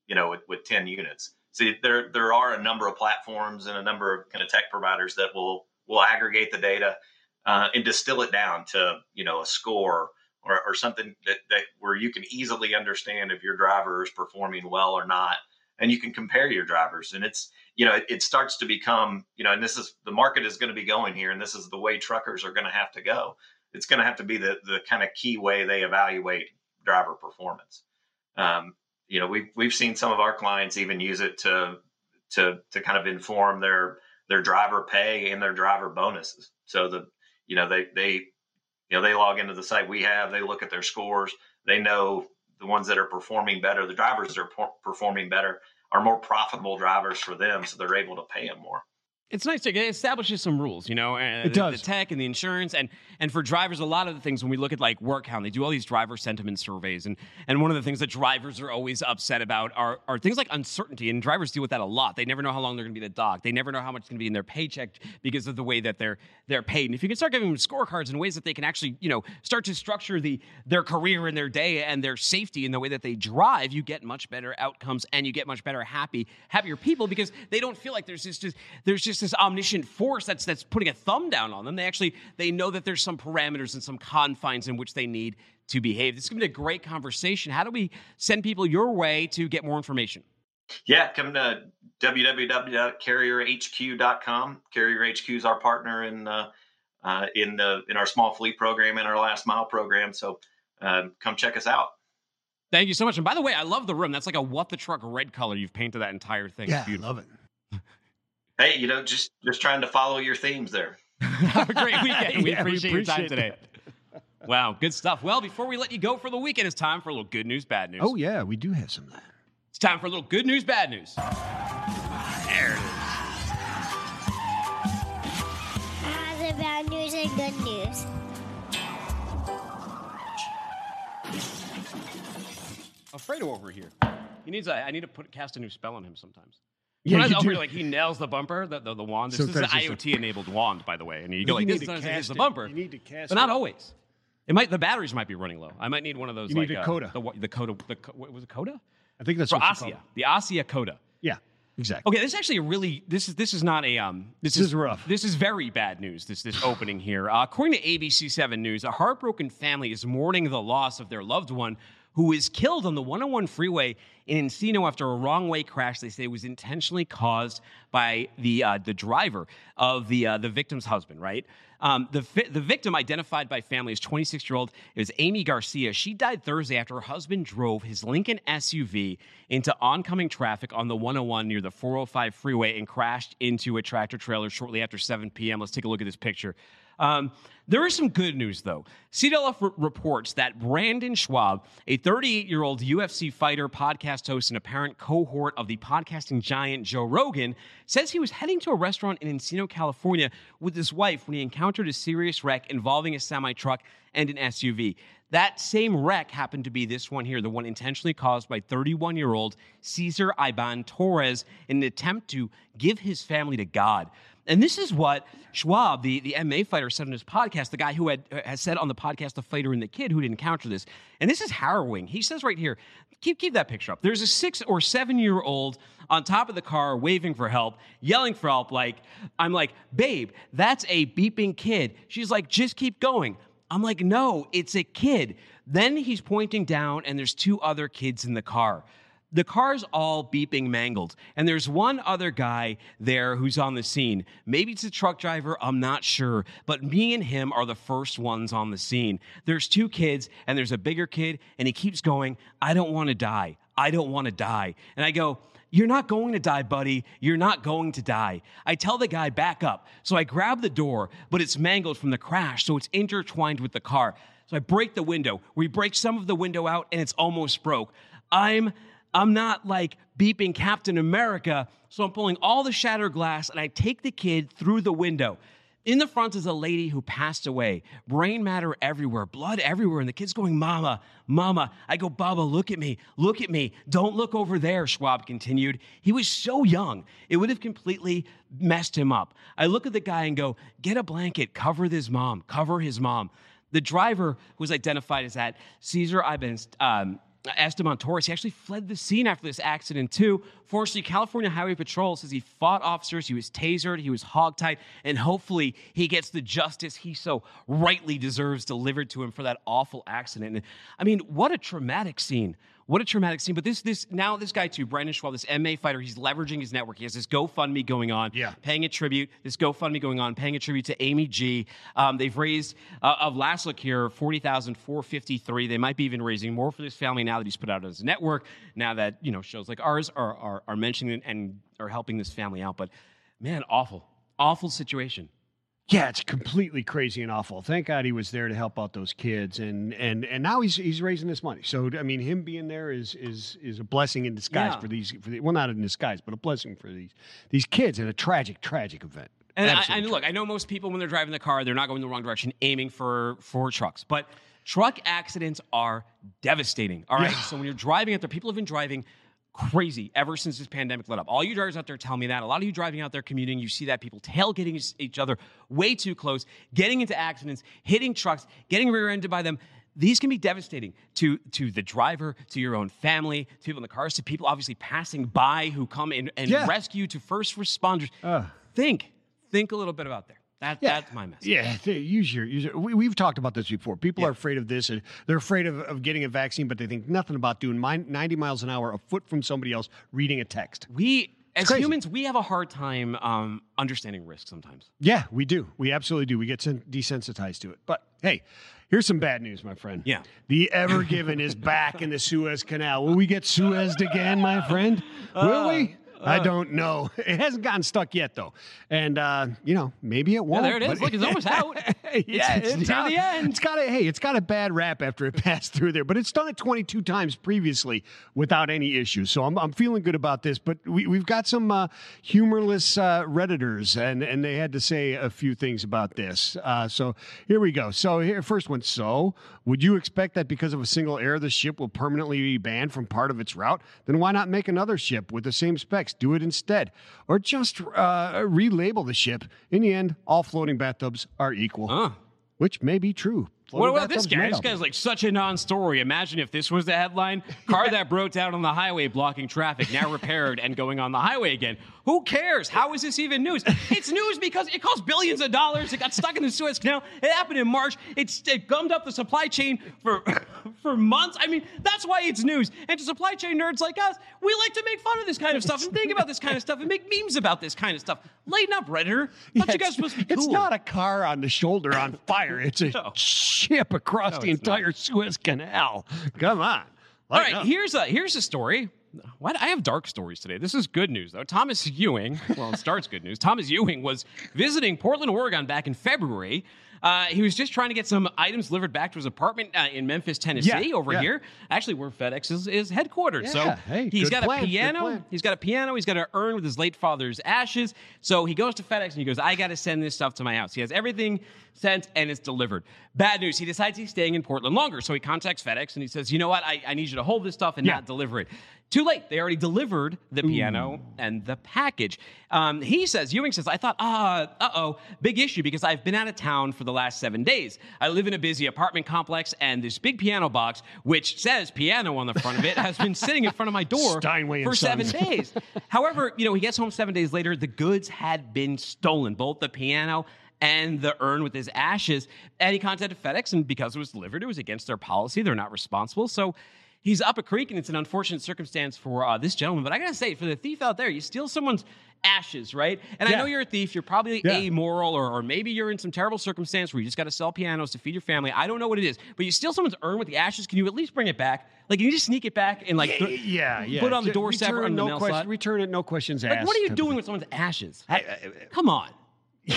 you know, with, with 10 units. See, there there are a number of platforms and a number of kind of tech providers that will will aggregate the data uh, and distill it down to you know a score or, or something that, that where you can easily understand if your driver is performing well or not, and you can compare your drivers. And it's you know it, it starts to become you know, and this is the market is going to be going here, and this is the way truckers are going to have to go. It's going to have to be the the kind of key way they evaluate driver performance. Um, you know we've we've seen some of our clients even use it to to to kind of inform their their driver pay and their driver bonuses. So the you know they they you know they log into the site we have, they look at their scores, they know the ones that are performing better, the drivers that are performing better are more profitable drivers for them, so they're able to pay them more it's nice to it establishes some rules, you know, and it does. the tech and the insurance and and for drivers, a lot of the things when we look at like WorkHound, they do all these driver sentiment surveys, and and one of the things that drivers are always upset about are are things like uncertainty, and drivers deal with that a lot. They never know how long they're going to be the dock. They never know how much is going to be in their paycheck because of the way that they're they're paid. And if you can start giving them scorecards in ways that they can actually, you know, start to structure the their career and their day and their safety in the way that they drive, you get much better outcomes and you get much better happy happier people because they don't feel like there's just there's just this omniscient force that's that's putting a thumb down on them. They actually they know that there's some parameters and some confines in which they need to behave. This is going to be a great conversation. How do we send people your way to get more information? Yeah, come to www.carrierhq.com. Carrier HQ is our partner in uh, uh, in the in our small fleet program and our last mile program. So um, come check us out. Thank you so much. And by the way, I love the room. That's like a what the truck red color. You've painted that entire thing. Yeah, it's beautiful. love it. Hey, you know, just just trying to follow your themes there. Have a great weekend. We Yeah, we appreciate your time appreciate today. Wow, good stuff. Well, before we let you go for the weekend, it's time for a little good news, bad news. Oh yeah, we do have some of that. It's time for a little good news, bad news. There it is. The bad news and good news. Alfredo over here. He needs. A, I need to put cast a new spell on him sometimes. Yeah, Sometimes do. like he nails the bumper, the the, the wand. This is an Sometimes IoT enabled wand, by the way, and you go You like need this. to cast the bumper, You need to cast but not it. always. It might. The batteries might be running low. I might need one of those. You like need a uh, Cota. The the Cota. The what was it Cota? I think that's For what you call Ossia. The Ossia Cota. Yeah, exactly. Okay, this is actually a really this is this is not a um this, This is rough. This is very bad news. This this opening here. Uh, according to ABC Seven News, a heartbroken family is mourning the loss of their loved one who was killed on the 101 freeway in Encino after a wrong way crash. They say was intentionally caused by the uh, the driver of the uh, the victim's husband. Right. Um, the fi- the victim identified by family as 26 year old is Amy Garcia. She died Thursday after her husband drove his Lincoln SUV into oncoming traffic on the 101 near the 405 freeway and crashed into a tractor trailer shortly after 7 p.m. Let's take a look at this picture. Um, there is some good news, though. CWF r- reports that Brendan Schaub, a 38 year old UFC fighter, podcast host, and apparent cohort of the podcasting giant Joe Rogan, says he was heading to a restaurant in Encino, California with his wife when he encountered a serious wreck involving a semi truck and an SUV. That same wreck happened to be this one here, the one intentionally caused by 31 year old Cesar Iban Torres in an attempt to give his family to God. And this is what Schaub, the, the MMA fighter, said on his podcast, the guy who had uh, has said on the podcast, the fighter and the kid who would encounter this. And this is harrowing. He says right here, keep keep that picture up. There's a six or seven year old on top of the car waving for help, yelling for help, like, I'm like, babe, that's a beeping kid. She's like, just keep going. I'm like, no, it's a kid. Then he's pointing down, and there's two other kids in the car. The car's all beeping mangled, and there's one other guy there who's on the scene. Maybe it's a truck driver, I'm not sure, but me and him are the first ones on the scene. There's two kids, and there's a bigger kid, and he keeps going, I don't want to die. I don't want to die. And I go, you're not going to die, buddy. You're not going to die. I tell the guy, back up. So I grab the door, but it's mangled from the crash, so it's intertwined with the car. So I break the window. We break some of the window out, and it's almost broke. I'm I'm not like beeping Captain America, so I'm pulling all the shattered glass and I take the kid through the window. In the front is a lady who passed away. Brain matter everywhere, blood everywhere. And the kid's going, Mama, Mama. I go, Baba, look at me, look at me. Don't look over there, Schaub continued. He was so young, it would have completely messed him up. I look at the guy and go, Get a blanket, cover this mom, cover his mom. The driver, was identified as that Caesar Iban, um, Esteban Torres, he actually fled the scene after this accident too. Fortunately, California Highway Patrol says he fought officers, he was tasered, he was hogtied, and hopefully he gets the justice he so rightly deserves delivered to him for that awful accident. And, I mean, what a traumatic scene. What a traumatic scene. But this, this now this guy too, Brendan Schaub, this MMA fighter, he's leveraging his network. He has this GoFundMe going on, Yeah. paying a tribute. This GoFundMe going on, paying a tribute to Amy G. Um, they've raised uh, of last look here forty thousand four fifty three. They might be even raising more for this family now that he's put out on his network. Now that you know shows like ours are are, are mentioning and are helping this family out. But man, awful, awful situation. Yeah, it's completely crazy and awful. Thank God he was there to help out those kids, and and and now he's he's raising this money. So I mean, him being there is is is a blessing in disguise Yeah. for these. For the, well, not in disguise, but a blessing for these these kids and a tragic tragic event. And I, and look, I know most people when they're driving the car, they're not going the wrong direction, aiming for for trucks. But truck accidents are devastating. All right. So when you're driving out there, people have been driving crazy ever since this pandemic let up. All you drivers out there tell me that. A lot of you driving out there commuting, you see that people tailgating each- each other way too close, getting into accidents, hitting trucks, getting rear-ended by them. These can be devastating to to the driver, to your own family, to people in the cars, to people obviously passing by who come in and Yeah. rescue, to first responders. Uh. think, think a little bit about there. That, Yeah. That's my message. Yeah, use your use your, we, we've talked about this before. People Yeah. are afraid of this, and they're afraid of, of getting a vaccine, but they think nothing about doing mi- ninety miles an hour a foot from somebody else reading a text. We As crazy. humans, we have a hard time um, understanding risk sometimes. Yeah, we do. We absolutely do. We get sen- desensitized to it. But hey, here's some bad news, my friend. Yeah. The Ever Given is back in the Suez Canal. Will we get Suezed again, my friend? Will we? I don't know. It hasn't gotten stuck yet, though. And, uh, you know, maybe it won't. there it is. Look, it's almost out. yeah, It's- it's the end. It's got a hey, it's got a bad rap after it passed through there, but it's done it 22 times previously without any issues. So I'm, I'm feeling good about this. But we, we've got some uh, humorless uh, redditors, and and they had to say a few things about this. Uh, so here we go. So here, first one. So would you expect that because of a single error, the ship will permanently be banned from part of its route? Then why not make another ship with the same specs? Do it instead, or just uh, relabel the ship. In the end, all floating bathtubs are equal Huh. which may be true. What about this guy? This guy's like such a non-story. Imagine if this was the headline: "Car that broke down on the highway, blocking traffic, now repaired and going on the highway again." Who cares? How is this even news? It's news because it costs billions of dollars. It got stuck in the Suez Canal. It happened in March. It's, it gummed up the supply chain for for months. I mean, that's why it's news. And to supply chain nerds like us, we like to make fun of this kind of stuff and think about this kind of stuff and make memes about this kind of stuff. Lighten up, Redditor. Yeah, you guys it's, supposed to be cool. it's not a car on the shoulder on fire. It's a No. Ship across the it's not. entire Suez Canal. Come on. All right, up. here's a here's a story. What I have dark stories today. This is good news though. Thomas Ewing, well, it starts good news. Thomas Ewing was visiting Portland, Oregon back in February. Uh, he was just trying to get some items delivered back to his apartment uh, in Memphis, Tennessee, Yeah, over yeah. here, actually where FedEx is, is headquartered. so Yeah, hey, he's got plan, a piano. He's got a piano. He's got an urn with his late father's ashes. So he goes to FedEx and he goes, I got to send this stuff to my house. He has everything sent and it's delivered. Bad news. He decides he's staying in Portland longer. So he contacts FedEx and he says, You know what? I, I need you to hold this stuff and Yeah. not deliver it. Too late. They already delivered the piano and the package. Um, he says, Ewing says, I thought, ah, uh oh, big issue because I've been out of town for the last seven days. I live in a busy apartment complex, and this big piano box, which says piano on the front of it, has been sitting in front of my door Steinway for seven days. However, you know, he gets home seven days later, the goods had been stolen, both the piano and the urn with his ashes. And he contacted FedEx, and because it was delivered, it was against their policy. They're not responsible. So he's up a creek, and it's an unfortunate circumstance for uh, this gentleman. But I gotta say, for the thief out there, you steal someone's ashes, right? And I know you're a thief. You're probably Yeah. amoral, or, or maybe you're in some terrible circumstance where you just got to sell pianos to feed your family. I don't know what it is, but you steal someone's urn with the ashes. Can you at least bring it back? Like, can you just sneak it back and like Yeah, th- yeah, yeah. put it on the doorstep or return, on the no mail question, slot? Return it, no questions asked. What are you doing with someone's ashes? I- I- Come on.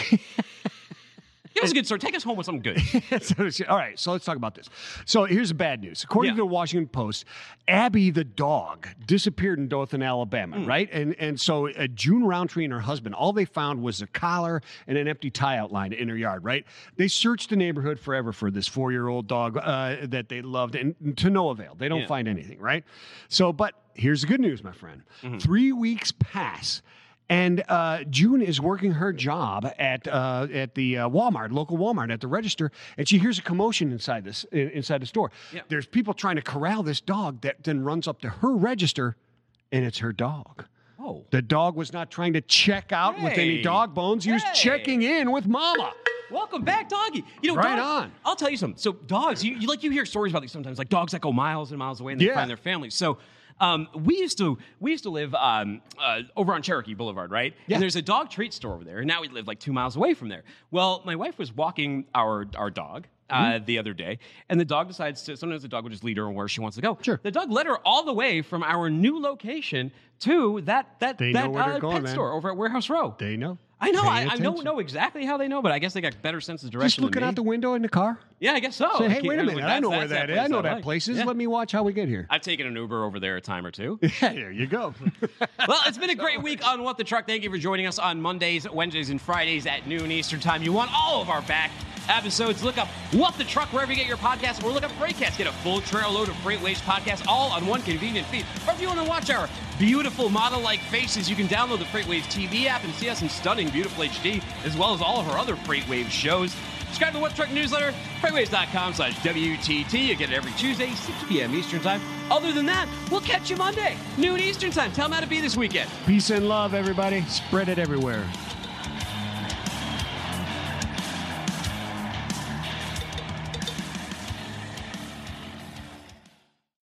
Give us a good story. Take us home with something good. So, all right, so let's talk about this. So here's the bad news. According Yeah. to the Washington Post, Abby the dog disappeared in Dothan, Alabama, Hmm. right? And and so uh, June Roundtree and her husband, all they found was a collar and an empty tie out line in her yard, right? They searched the neighborhood forever for this four year old dog uh, that they loved, and to no avail. They don't Yeah. find anything, right? So, but here's the good news, my friend. Mm-hmm. Three weeks pass. And uh, June is working her job at uh, at the uh, Walmart, local Walmart, at the register, and she hears a commotion inside this inside the store. Yeah. There's people trying to corral this dog that then runs up to her register, and it's her dog. Oh. The dog was not trying to check out with any dog bones. He was checking in with Mama. Welcome back, doggy. You know, Right dogs- on. I'll tell you something. So dogs, you, you like you hear stories about these sometimes, like dogs that go miles and miles away and they Yeah. find their families. So um, we used to we used to live um, uh, over on Cherokee Boulevard, right? Yeah. And there's a dog treat store over there, and now we live like two miles away from there. Well, my wife was walking our our dog. Uh, Mm-hmm. the other day, and the dog decides to. Sometimes the dog will just lead her where she wants to go. Sure. The dog led her all the way from our new location to that that They that know where they're uh, pet store over at Warehouse Row. They know. I know. I, I don't know exactly how they know, but I guess they got better sense of direction. Just looking out the window in the car. Yeah, I guess so. Say, hey, wait a minute. I know where that is. I know that place is. Let me watch how we get here. I've taken an Uber over there a time or two. Yeah, there you go. well, it's been a great week on What the Truck. Thank you for joining us on Mondays, Wednesdays, and Fridays at noon Eastern Time. You want all of our back episodes? Look up What the Truck wherever you get your podcasts, or look up Freightcast. Get a full trail load of FreightWaves podcasts all on one convenient feed. Or if you want to watch our beautiful model-like faces, you can download the FreightWaves TV app and see us in stunning, beautiful HD, as well as all of our other FreightWaves shows. Subscribe to the What Truck newsletter, freightwaves.com slash WTT. You get it every Tuesday, 6 p.m. Eastern Time. Other than that, we'll catch you Monday, noon Eastern Time. Tell them how to be this weekend. Peace and love, everybody. Spread it everywhere.